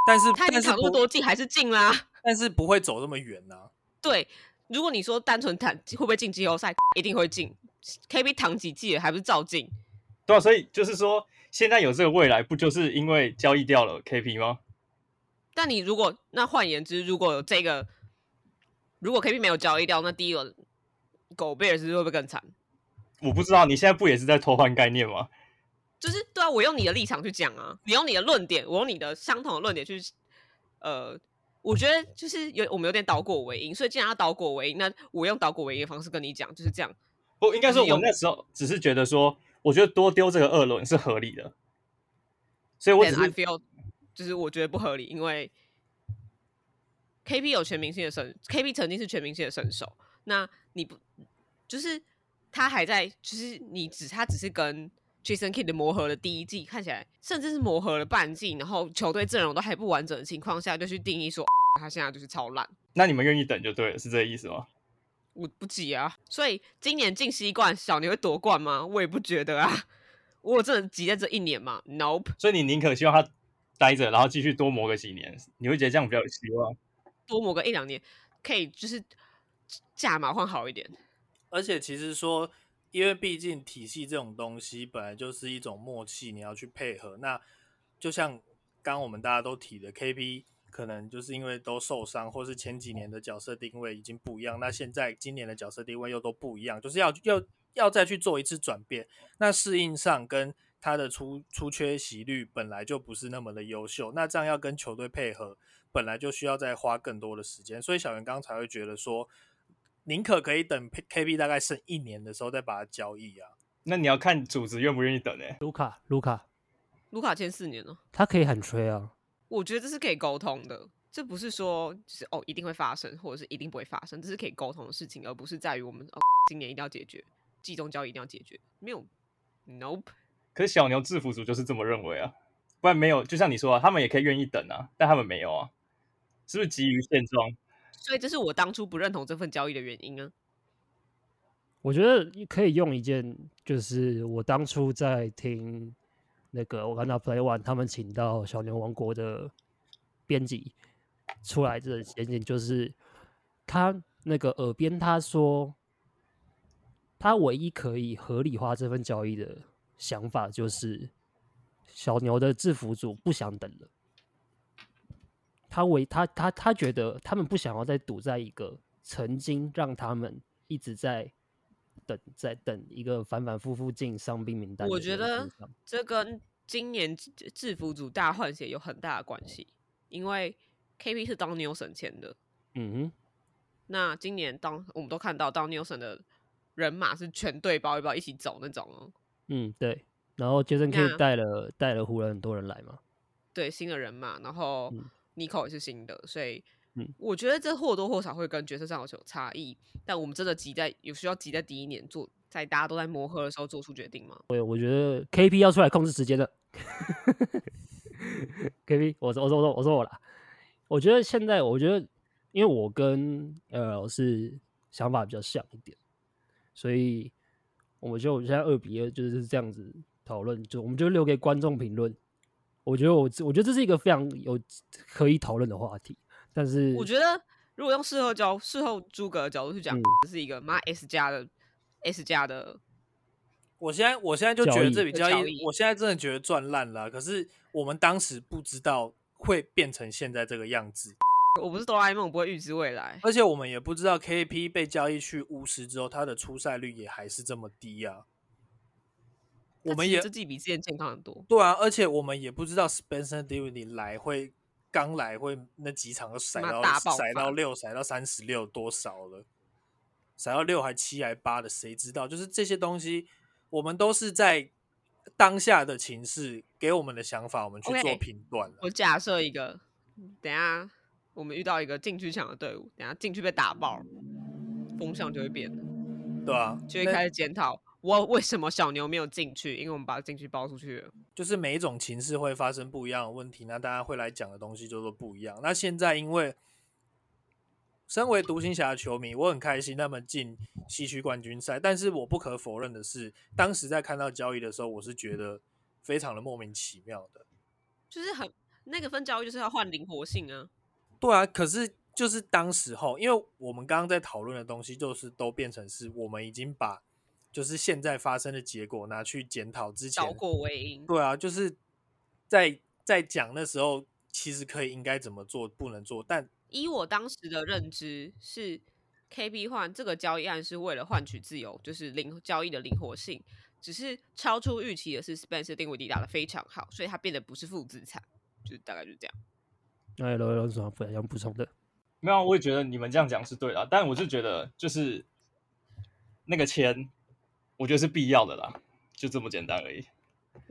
但是他已经但是不躺那么多季还是进啦。但是不会走那么远呐、对，如果你说单纯谈会不会进季后赛，一定会进。KB 躺几季了，还不是照进？对啊，所以就是说，现在有这个未来，不就是因为交易掉了 KP 吗？但你如果那换言之，如果有这个，如果 KP 没有交易掉，那第一轮狗贝尔斯会不会更惨？我不知道，你现在不也是在偷换概念吗？就是对啊，我用你的立场去讲啊，你用你的论点，我用你的相同的论点去，呃，我觉得就是有我们有点倒果为因，所以既然要倒果为因，那我用倒果为因的方式跟你讲，就是这样。不，应该说我那时候只是觉得说，我觉得多丢这个二轮是合理的，所以我只是 feel 就是我觉得不合理，因为 KP 有全明星的身，KP 曾经是全明星的身手，那你不就是他还在，就是你只他只是跟 Jason Kidd 磨合了第一季，看起来甚至是磨合了半季，然后球队阵容都还不完整的情况下，就去定义说 他现在就是超烂，那你们愿意等就对了，是这个意思吗？我不急啊，所以今年进西冠，小牛会夺冠吗？我也不觉得啊。我真的急在这一年嘛？Nope，所以你宁可希望他待着，然后继续多磨个几年，你会觉得这样比较有希望？多磨个一两年，可以就是价码换好一点。而且其实说，因为毕竟体系这种东西本来就是一种默契，你要去配合。那就像刚我们大家都提的，KP 可能就是因为都受伤，或是前几年的角色定位已经不一样，那现在今年的角色定位又都不一样，就是要要要再去做一次转变。那适应上跟他的出出缺席率本来就不是那么的优秀，那这样要跟球队配合，本来就需要再花更多的时间。所以小袁刚才会觉得说，宁可可以等 KB 大概剩一年的时候再把它交易啊。那你要看组织愿不愿意等诶、卢卡，卢卡，卢卡签四年了，他可以喊吹啊。我觉得这是可以沟通的。这不是说就是哦一定会发生，或者是一定不会发生，这是可以沟通的事情，而不是在于我们哦今年一定要解决，季中交易一定要解决，没有，Nope。可是小牛制服组就是这么认为啊，不然没有，就像你说啊，他们也可以愿意等啊，但他们没有啊，是不是急于现状？所以这是我当初不认同这份交易的原因啊。我觉得可以用一件，就是我当初在听那个我看到 Play One 他们请到小牛王国的编辑出来这件事情，就是他那个耳边他说，他唯一可以合理化这份交易的想法，就是小牛的制服组不想等了。他为他他他觉得他们不想要再堵在一个曾经让他们一直在等在等一个反反复复进伤兵名单我觉得上。这跟今年制制服组大换血有很大的关系，因为 KP 是当 Newson 签的，嗯哼，那今年当我们都看到当 Newson 的人马是全队包一包一起走那种哦，嗯对，然后杰森 K 那带了带了湖人很多人来嘛，对新的人马，然后嗯 Nico 也是新的，所以嗯我觉得这或多或少会跟角色上有有差异，但我们真的急在有需要急在第一年做，在大家都在磨合的时候做出决定吗？对，我觉得 KP 要出来控制时间的。KP，我说我说我说我说我啦，我觉得现在我觉得，因为我跟 L 是想法比较像一点，所以我们就现在二比二就是这样子讨论，就我们就留给观众评论。我觉得我我觉得这是一个非常有可以讨论的话题，但是我觉得如果用事后角事后诸葛的角度去讲，嗯这是一个妈 S 加的 S 加的我现在我现在就觉得这笔交易，交易我现在真的觉得赚烂了啊。可是我们当时不知道会变成现在这个样子，我不是哆啦 A 梦，我不会预知未来。而且我们也不知道 KP 被交易去巫师之后，他的出赛率也还是这么低啊。我们也但其实这季比之前健康很多。对啊，而且我们也不知道 Spencer Dinwiddie 来会刚来会那几场都甩到妈大爆发甩到六，甩到三十六多少了，甩到六还七还八的，谁知道？就是这些东西，我们都是在当下的情势给我们的想法，我们去做评断了。我假设一个，等下我们遇到一个禁区强的队伍，等下禁区被打爆，风向就会变了，对啊，就会开始检讨我 为什么小牛没有进去，因为我们把禁区包出去了。就是每一种情势会发生不一样的问题，那大家会来讲的东西就都不一样。那现在因为身为独行侠的球迷，我很开心他们进西区冠军赛，但是我不可否认的是，当时在看到交易的时候，我是觉得非常的莫名其妙的。就是很那个分交易就是要换灵活性啊。对啊，可是就是当时候，因为我们刚刚在讨论的东西，就是都变成是我们已经把就是现在发生的结果拿去检讨之前倒果为因，对啊，就是在在讲那时候，其实可以应该怎么做，不能做，但以我当时的认知是，KB 换这个交易案是为了换取自由，就是灵交易的灵活性。只是超出预期的是，Spencer 定位地打的非常好，所以它变得不是负资产，就是大概就是这样。那有有什么不想补充的？没有啊，我也觉得你们这样讲是对的啊，但我是觉得就是那个签，我觉得是必要的啦，就这么简单而已。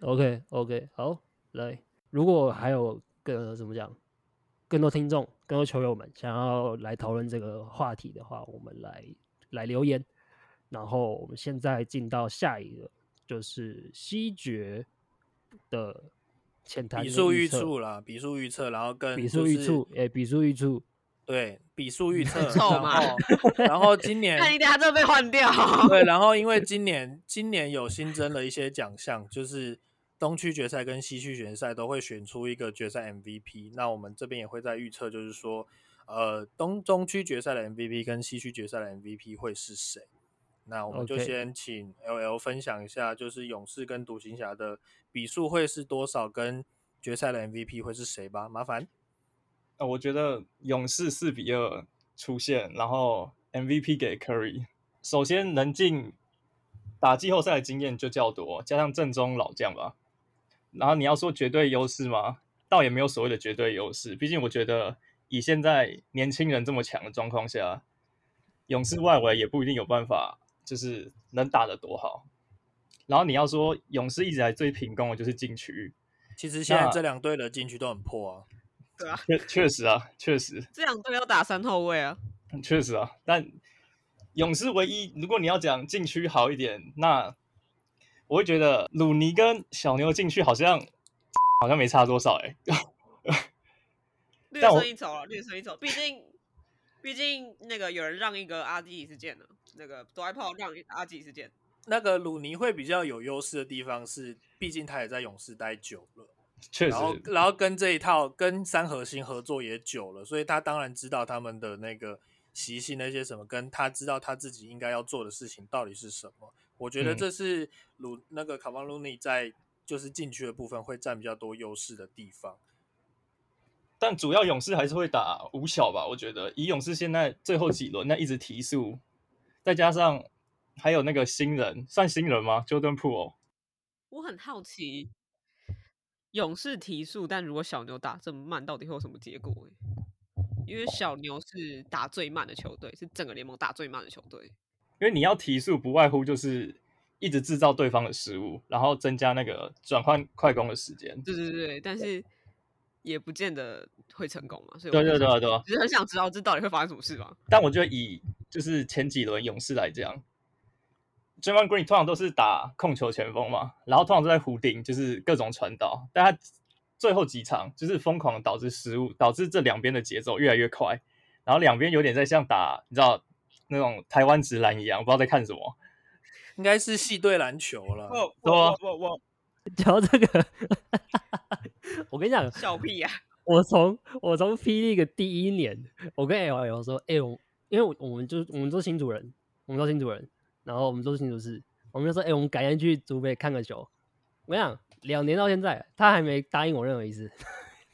OK OK，好，来，如果还有更怎么讲，更多听众、更多球友们想要来讨论这个话题的话，我们来来留言。然后我们现在进到下一个，就是西决的浅谈的比数预测测啦，比数预测，然后跟比就是数预测，哎，比数预测，对，比数预测，然臭嘛后然后今年看你等下这被换掉。对，然后因为今年今年有新增了一些奖项，就是东区决赛跟西区决赛都会选出一个决赛 MVP。那我们这边也会在预测，就是说，呃，东中区决赛的 MVP 跟西区决赛的 MVP 会是谁？那我们就先请 LL 分享一下，就是勇士跟独行侠的比数会是多少，跟决赛的 MVP 会是谁吧？麻烦。呃，我觉得勇士四比二出现，然后 MVP 给 Curry。首先能进打季后赛的经验就较多，加上正宗老将吧。然后你要说绝对优势吗？倒也没有所谓的绝对优势，毕竟我觉得以现在年轻人这么强的状况下，勇士外围也不一定有办法，就是能打得多好。然后你要说勇士一直来最平攻的就是禁区，其实现在这两队的禁区都很破啊。对啊，确确实啊，确实。这两队要打三后卫啊。确实啊，但勇士唯一，如果你要讲禁区好一点，那我会觉得鲁尼跟小牛禁区好像好像没差多少 哎、略胜一筹了，略胜一筹。毕竟，毕竟那个有人让一个阿基里斯腱了，那个多埃炮让阿基里斯腱。那个鲁尼会比较有优势的地方是，毕竟他也在勇士待久了。确实然后然后跟这一套跟三核心合作也久了，所以他当然知道他们的那个习性那些什么，跟他知道他自己应该要做的事情到底是什么。我觉得嗯这是鲁那个卡邦鲁尼在就是禁区的部分会占比较多优势的地方。但主要勇士还是会打五小吧，我觉得以勇士现在最后几轮那一直提速，再加上还有那个新人，算新人吗？Jordan Poole，我很好奇，勇士提速，但如果小牛打这么慢，到底会有什么结果、欸？因为小牛是打最慢的球队，是整个联盟打最慢的球队。因为你要提速，不外乎就是一直制造对方的失误，然后增加那个转换快攻的时间。对对对，但是也不见得会成功嘛。所以对对对对啊只是很想知道这到底会发生什么事吧。但我觉得以就是前几轮勇士来讲 j a m a n Green 通常都是打控球前锋嘛，然后通常都在弧顶，就是各种传导，但他最后几场就是疯狂地导致失误，导致这两边的节奏越来越快，然后两边有点在像打你知道那种台湾直篮一样，不知道在看什么。应该是系队篮球了。我我我我 讲到这个，我跟你讲，笑屁呀、我从我从霹雳个第一年，我跟 L L 说，哎、我因为我我们就我们都是新主人，我们都是新主人，然后我们都是新竹市，我们就说，哎、我们改天去竹北看个球。我跟你讲，两年到现在，他还没答应我任何一次，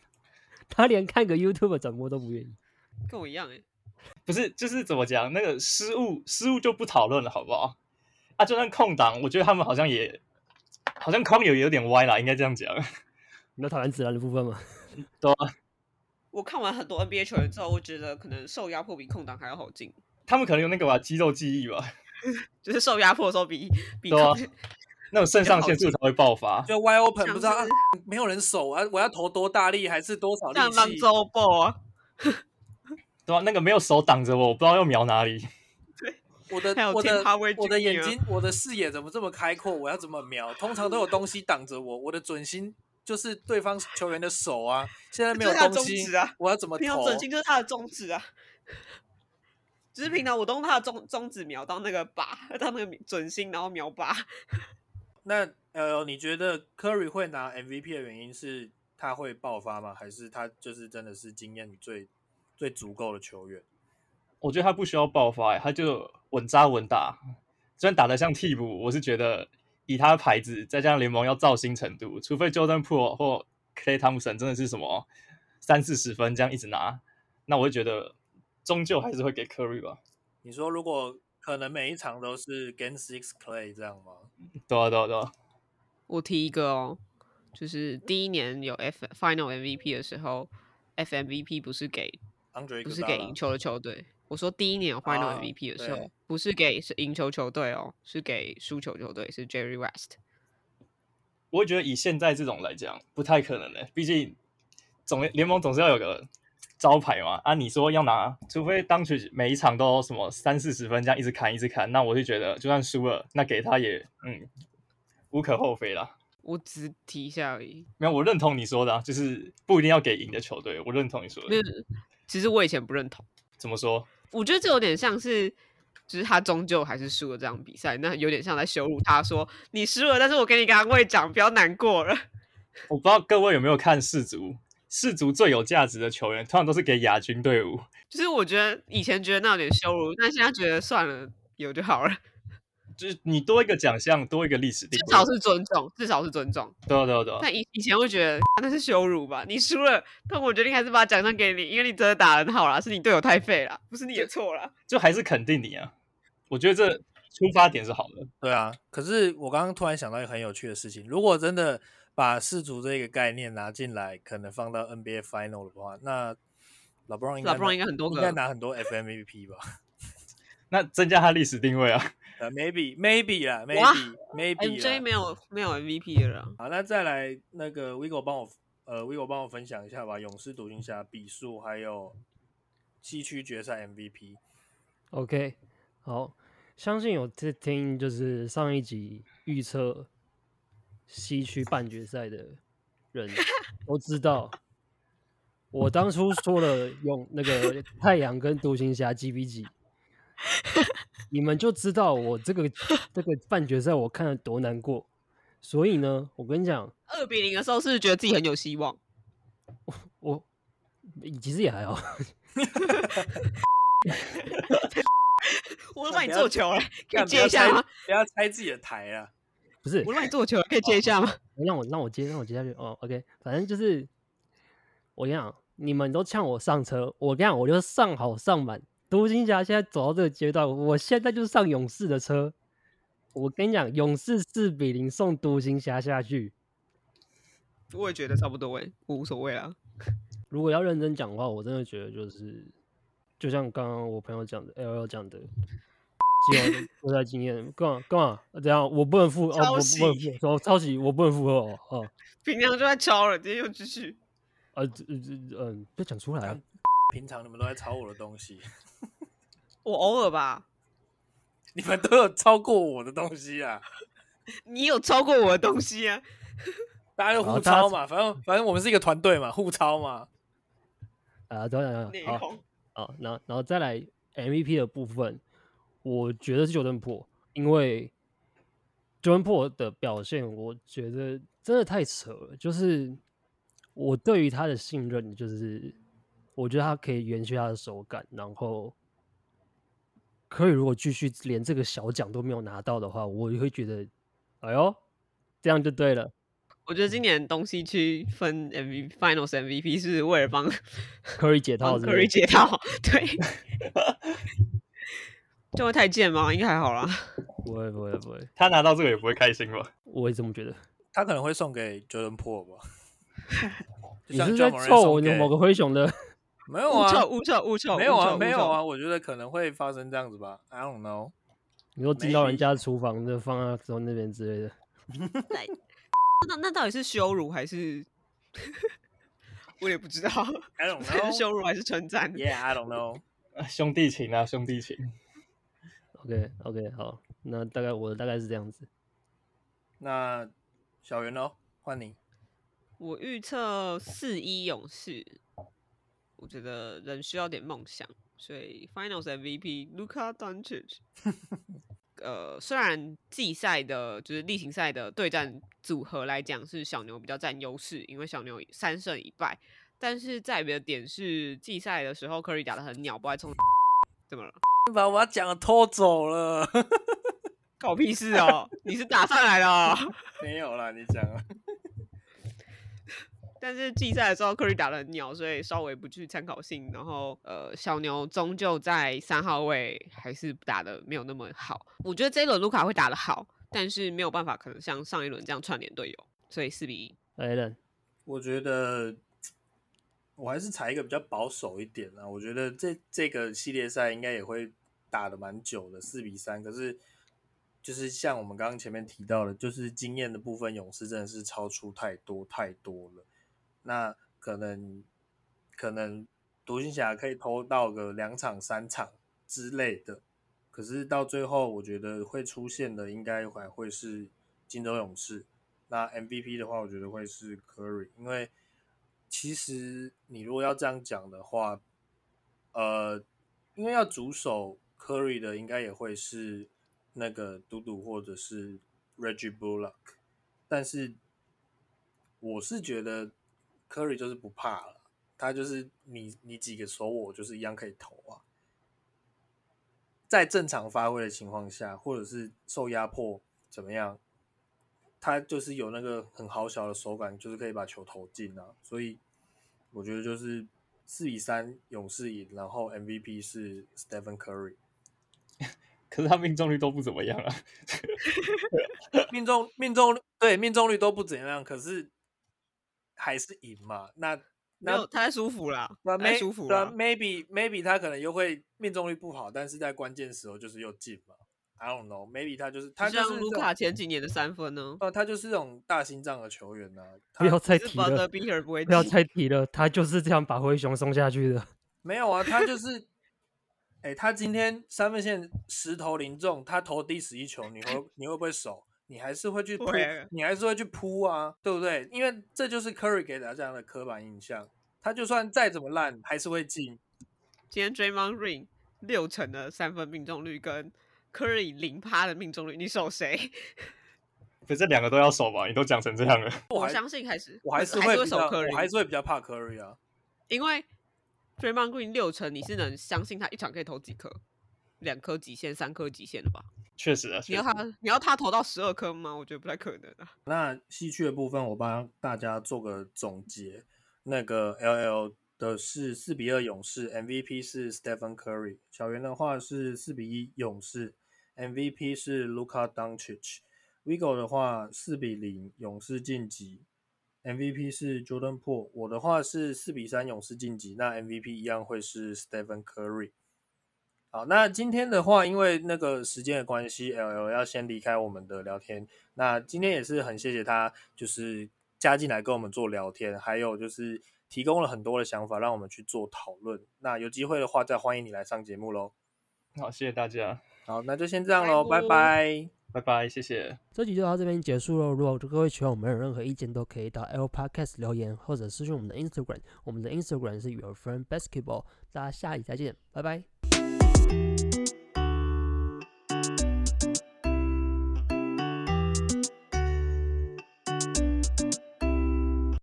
他连看个 YouTube 的转播都不愿意。跟我一样哎、不是，就是怎么讲，那个失误失误就不讨论了，好不好？啊，就算空档，我觉得他们好像也好像空有有点歪啦，应该这样讲。你都讨厌自然的部分吗？对啊，我看完很多 NBA 球员之后，我觉得可能受压迫比空档还要好进，他们可能有那个吧肌肉记忆吧，就是受压迫的时候比比对啊那种肾上腺素才会爆发。就 wide open 不知道、啊、没有人守啊，我要投多大力还是多少力气？像狼周 ball 啊，对啊，那个没有手挡着我，我不知道要瞄哪里。我的我的我的眼睛，我的视野怎么这么开阔？我要怎么瞄？通常都有东西挡着我，我的准心就是对方球员的手啊。现在没有东西中指啊我要怎么投？平常准心就是他的中指啊。只是平常我都用他的中中指瞄到那个靶，到那个准心，然后瞄靶。那呃，你觉得 Curry 会拿 MVP 的原因是他会爆发吗？还是他就是真的是经验最最足够的球员？我觉得他不需要爆发、欸，他就稳扎稳打。虽然打得像替补，我是觉得以他的牌子，再加上联盟要造星程度，除非 Jordan Poole 或 Clay Thompson 真的是什么三四十分这样一直拿，那我会觉得终究还是会给 Curry 吧。你说如果可能每一场都是 Game Six Clay 这样吗？对啊，对啊，对啊。我提一个哦，就是第一年有 F Final MVP 的时候，FMVP 不是给不是给赢球的球队。我说第一年有 Final 啊 MVP 的时候，对不是给是赢球球队哦，是给输球球队，是 Jerry West。我会觉得以现在这种来讲，不太可能的，毕竟总联盟总是要有个招牌嘛。啊，你说要拿，除非当局每一场都什么三四十分这样一直砍一直砍，那我就觉得就算输了，那给他也嗯无可厚非啦。我只提一下而已，没有，我认同你说的、啊，就是不一定要给赢的球队，我认同你说的没有。其实我以前不认同，怎么说？我觉得这有点像是，就是他终究还是输了这场比赛，那有点像在羞辱他说你输了，但是我给你个安慰奖，不要难过了。我不知道各位有没有看世足，世足最有价值的球员，通常都是给亚军队伍。就是我觉得以前觉得那有点羞辱，但现在觉得算了，有就好了。就是你多一个奖项，多一个历史地位，至少是尊重，至少是尊重。对啊对啊对啊。但以以前会觉得那是羞辱吧？你输了，但我决定还是把奖项给你，因为你真的打得很好啦，是你队友太废了，不是你的错啦。就还是肯定你啊。我觉得这出发点是好的。对啊，可是我刚刚突然想到一个很有趣的事情，如果真的把世足这个概念拿进来，可能放到 NBA Final 的话，那老布朗应该老布朗应该很多应该拿很多 FMVP 吧？那增加他历史定位啊。呃，maybe maybe 啦，maybe maybe，MJ 啦没有没有 MVP 了啦。好，那再来那个 Vigo 帮我呃 Vigo 帮我分享一下吧，勇士、独行侠比数还有西区决赛 MVP。OK，好，相信有在听就是上一集预测西区半决赛的人都知道，我当初说了用那个太阳跟独行侠几比几，你们就知道我这个这个半决赛我看了多难过。所以呢，我跟你讲，二比零的时候，是不是觉得自己很有希望？我我其实也还好 我都帮你做球了，可以干不要猜接一下吗？不要拆自己的台啊！不是我让你做球，可以接一下吗？让我让我接让我接下去哦，OK，反正就是我跟你讲，你们都呛我上车，我跟你讲，我就上好上满。独行侠现在走到这个阶段，我现在就是上勇士的车。我跟你讲，勇士四比零送独行侠下去。我也觉得差不多诶，我无所谓啊。如果要认真讲的话，我真的觉得就是，就像刚刚我朋友讲的，L L 讲的，既有国赛经验，干嘛干嘛？怎样？我不能复哦，我抄不能袭负，哦，抄袭我不能附和哦哦，平常就在抄了，今天又继续。呃这这嗯，不要讲出来啊。平常你们都在抄我的东西，我偶尔吧，你们都有抄过我的东西啊！你有抄过我的东西啊？大家就互好抄嘛，反正反正我们是一个团队嘛，互抄嘛。啊，等等内等，好。好，然后然后再来 MVP 的部分，我觉得是 Jordan p o 因为 Jordan p o 的表现，我觉得真的太扯了。就是我对于他的信任，就是我觉得他可以延续他的手感，然后可以如果继续连这个小奖都没有拿到的话，我也会觉得，哎呦，这样就对了。我觉得今年东西区分 MVP Finals MVP 是为了帮可以解套帮是不是 Curry 解套，对。这会太贱吗？应该还好啦。不会不会不会，他拿到这个也不会开心吧？我也这么觉得。他可能会送给 Jordan p o 吧。你是在给我某个灰熊的？没有啊？误臭误臭误臭，没有啊，没有啊，我觉得可能会发生这样子吧。I don't know。你说进到人家厨房就放在之后那边之类的，那那到底是羞辱还是？我也不知道，I don't know。是羞辱还是称赞？Yeah, I don't know。兄弟情啊，兄弟情。OK OK，好，那大概我的大概是这样子。那小圆喽，换你。我预测四一勇士，我觉得人需要点梦想，所以 Finals MVP Luka Doncic。呃，虽然季赛的，就是例行赛的对战组合来讲是小牛比较占优势，因为小牛三胜一败，但是在别的点是季赛的时候，Curry 打的很鸟，不爱冲，怎么了？把我要讲的拖走了。搞屁事哦！你是打上来的、哦。没有啦，你讲啊。但是季赛的时候，Curry 打的很鸟，所以稍微不具参考性。然后，呃，小牛终究在三号位还是打的没有那么好。我觉得这一轮卢卡会打的好，但是没有办法，可能像上一轮这样串联队友，所以四比一。艾伦，我觉得我还是采一个比较保守一点啊。我觉得这这个系列赛应该也会打的蛮久的，四比三。可是就是像我们刚刚前面提到的，就是经验的部分，勇士真的是超出太多太多了。那可能可能独行侠可以偷到个两场三场之类的，可是到最后我觉得会出现的应该还会是金州勇士。那 MVP 的话，我觉得会是 Curry，因为其实你如果要这样讲的话，呃，因为要主守 Curry 的，应该也会是那个嘟嘟或者是 Reggie Bullock，但是我是觉得 Curry 就是不怕了，他就是你你几个守我，就是一样可以投啊。在正常发挥的情况下，或者是受压迫怎么样，他就是有那个很好小的手感，就是可以把球投进啊。所以我觉得就是四比三勇士赢，然后 MVP 是 Stephen Curry，可是他命中率都不怎么样啊。命中命中对命中率都不怎样，可是还是赢嘛。那那太舒服啦，那太舒服了。maybe maybe 他可能又会命中率不好，但是在关键时候就是又进嘛。I don't know, maybe 他就是他就像卢是这种卡前几年的三分呢，啊，他就是这种大心脏的球员呐、他不要再提了，不要再提了，他就是这样把灰熊送下去的。没有啊，他就是，哎、他今天三分线十投零中，他投第十一球，你会你会不会守？你还是会去扑，你还是会去扑啊，对不对？因为这就是 Curry 给大家的刻板印象，他就算再怎么烂，还是会进。今天 Draymond Green 六成的三分命中率跟 Curry 零趴的命中率，你守谁？不是这两个都要守吧？你都讲成这样了，我相信还是我还是还是会守，Curry，我还是会比较怕 Curry 啊。因为 Draymond Green 六成，你是能相信他一场可以投几颗？两颗极限，三颗极限的吧？确实啊，你要他，你要他投到十二颗吗？我觉得不太可能啊。那西区的部分，我帮大家做个总结。那个 LL 的是四比二勇士，MVP 是 Stephen Curry。小圆的话是四比一勇士，MVP 是 Luka Doncic。Vigo 的话四比零勇士晋级，MVP 是 Jordan p o o l。我的话是四比三勇士晋级，那 MVP 一样会是 Stephen Curry。好，那今天的话，因为那个时间的关系，L L 要先离开我们的聊天。那今天也是很谢谢他，就是加进来跟我们做聊天，还有就是提供了很多的想法，让我们去做讨论。那有机会的话，再欢迎你来上节目喽。好，谢谢大家，好，那就先这样喽，拜拜拜。拜拜，谢谢。这集就到这边结束喽。如果各位喜欢我们有任何意见，都可以到 L Podcast 留言，或者私讯我们的 Instagram。我们的 Instagram 是 Your Friend Basketball。大家下集再见，拜拜。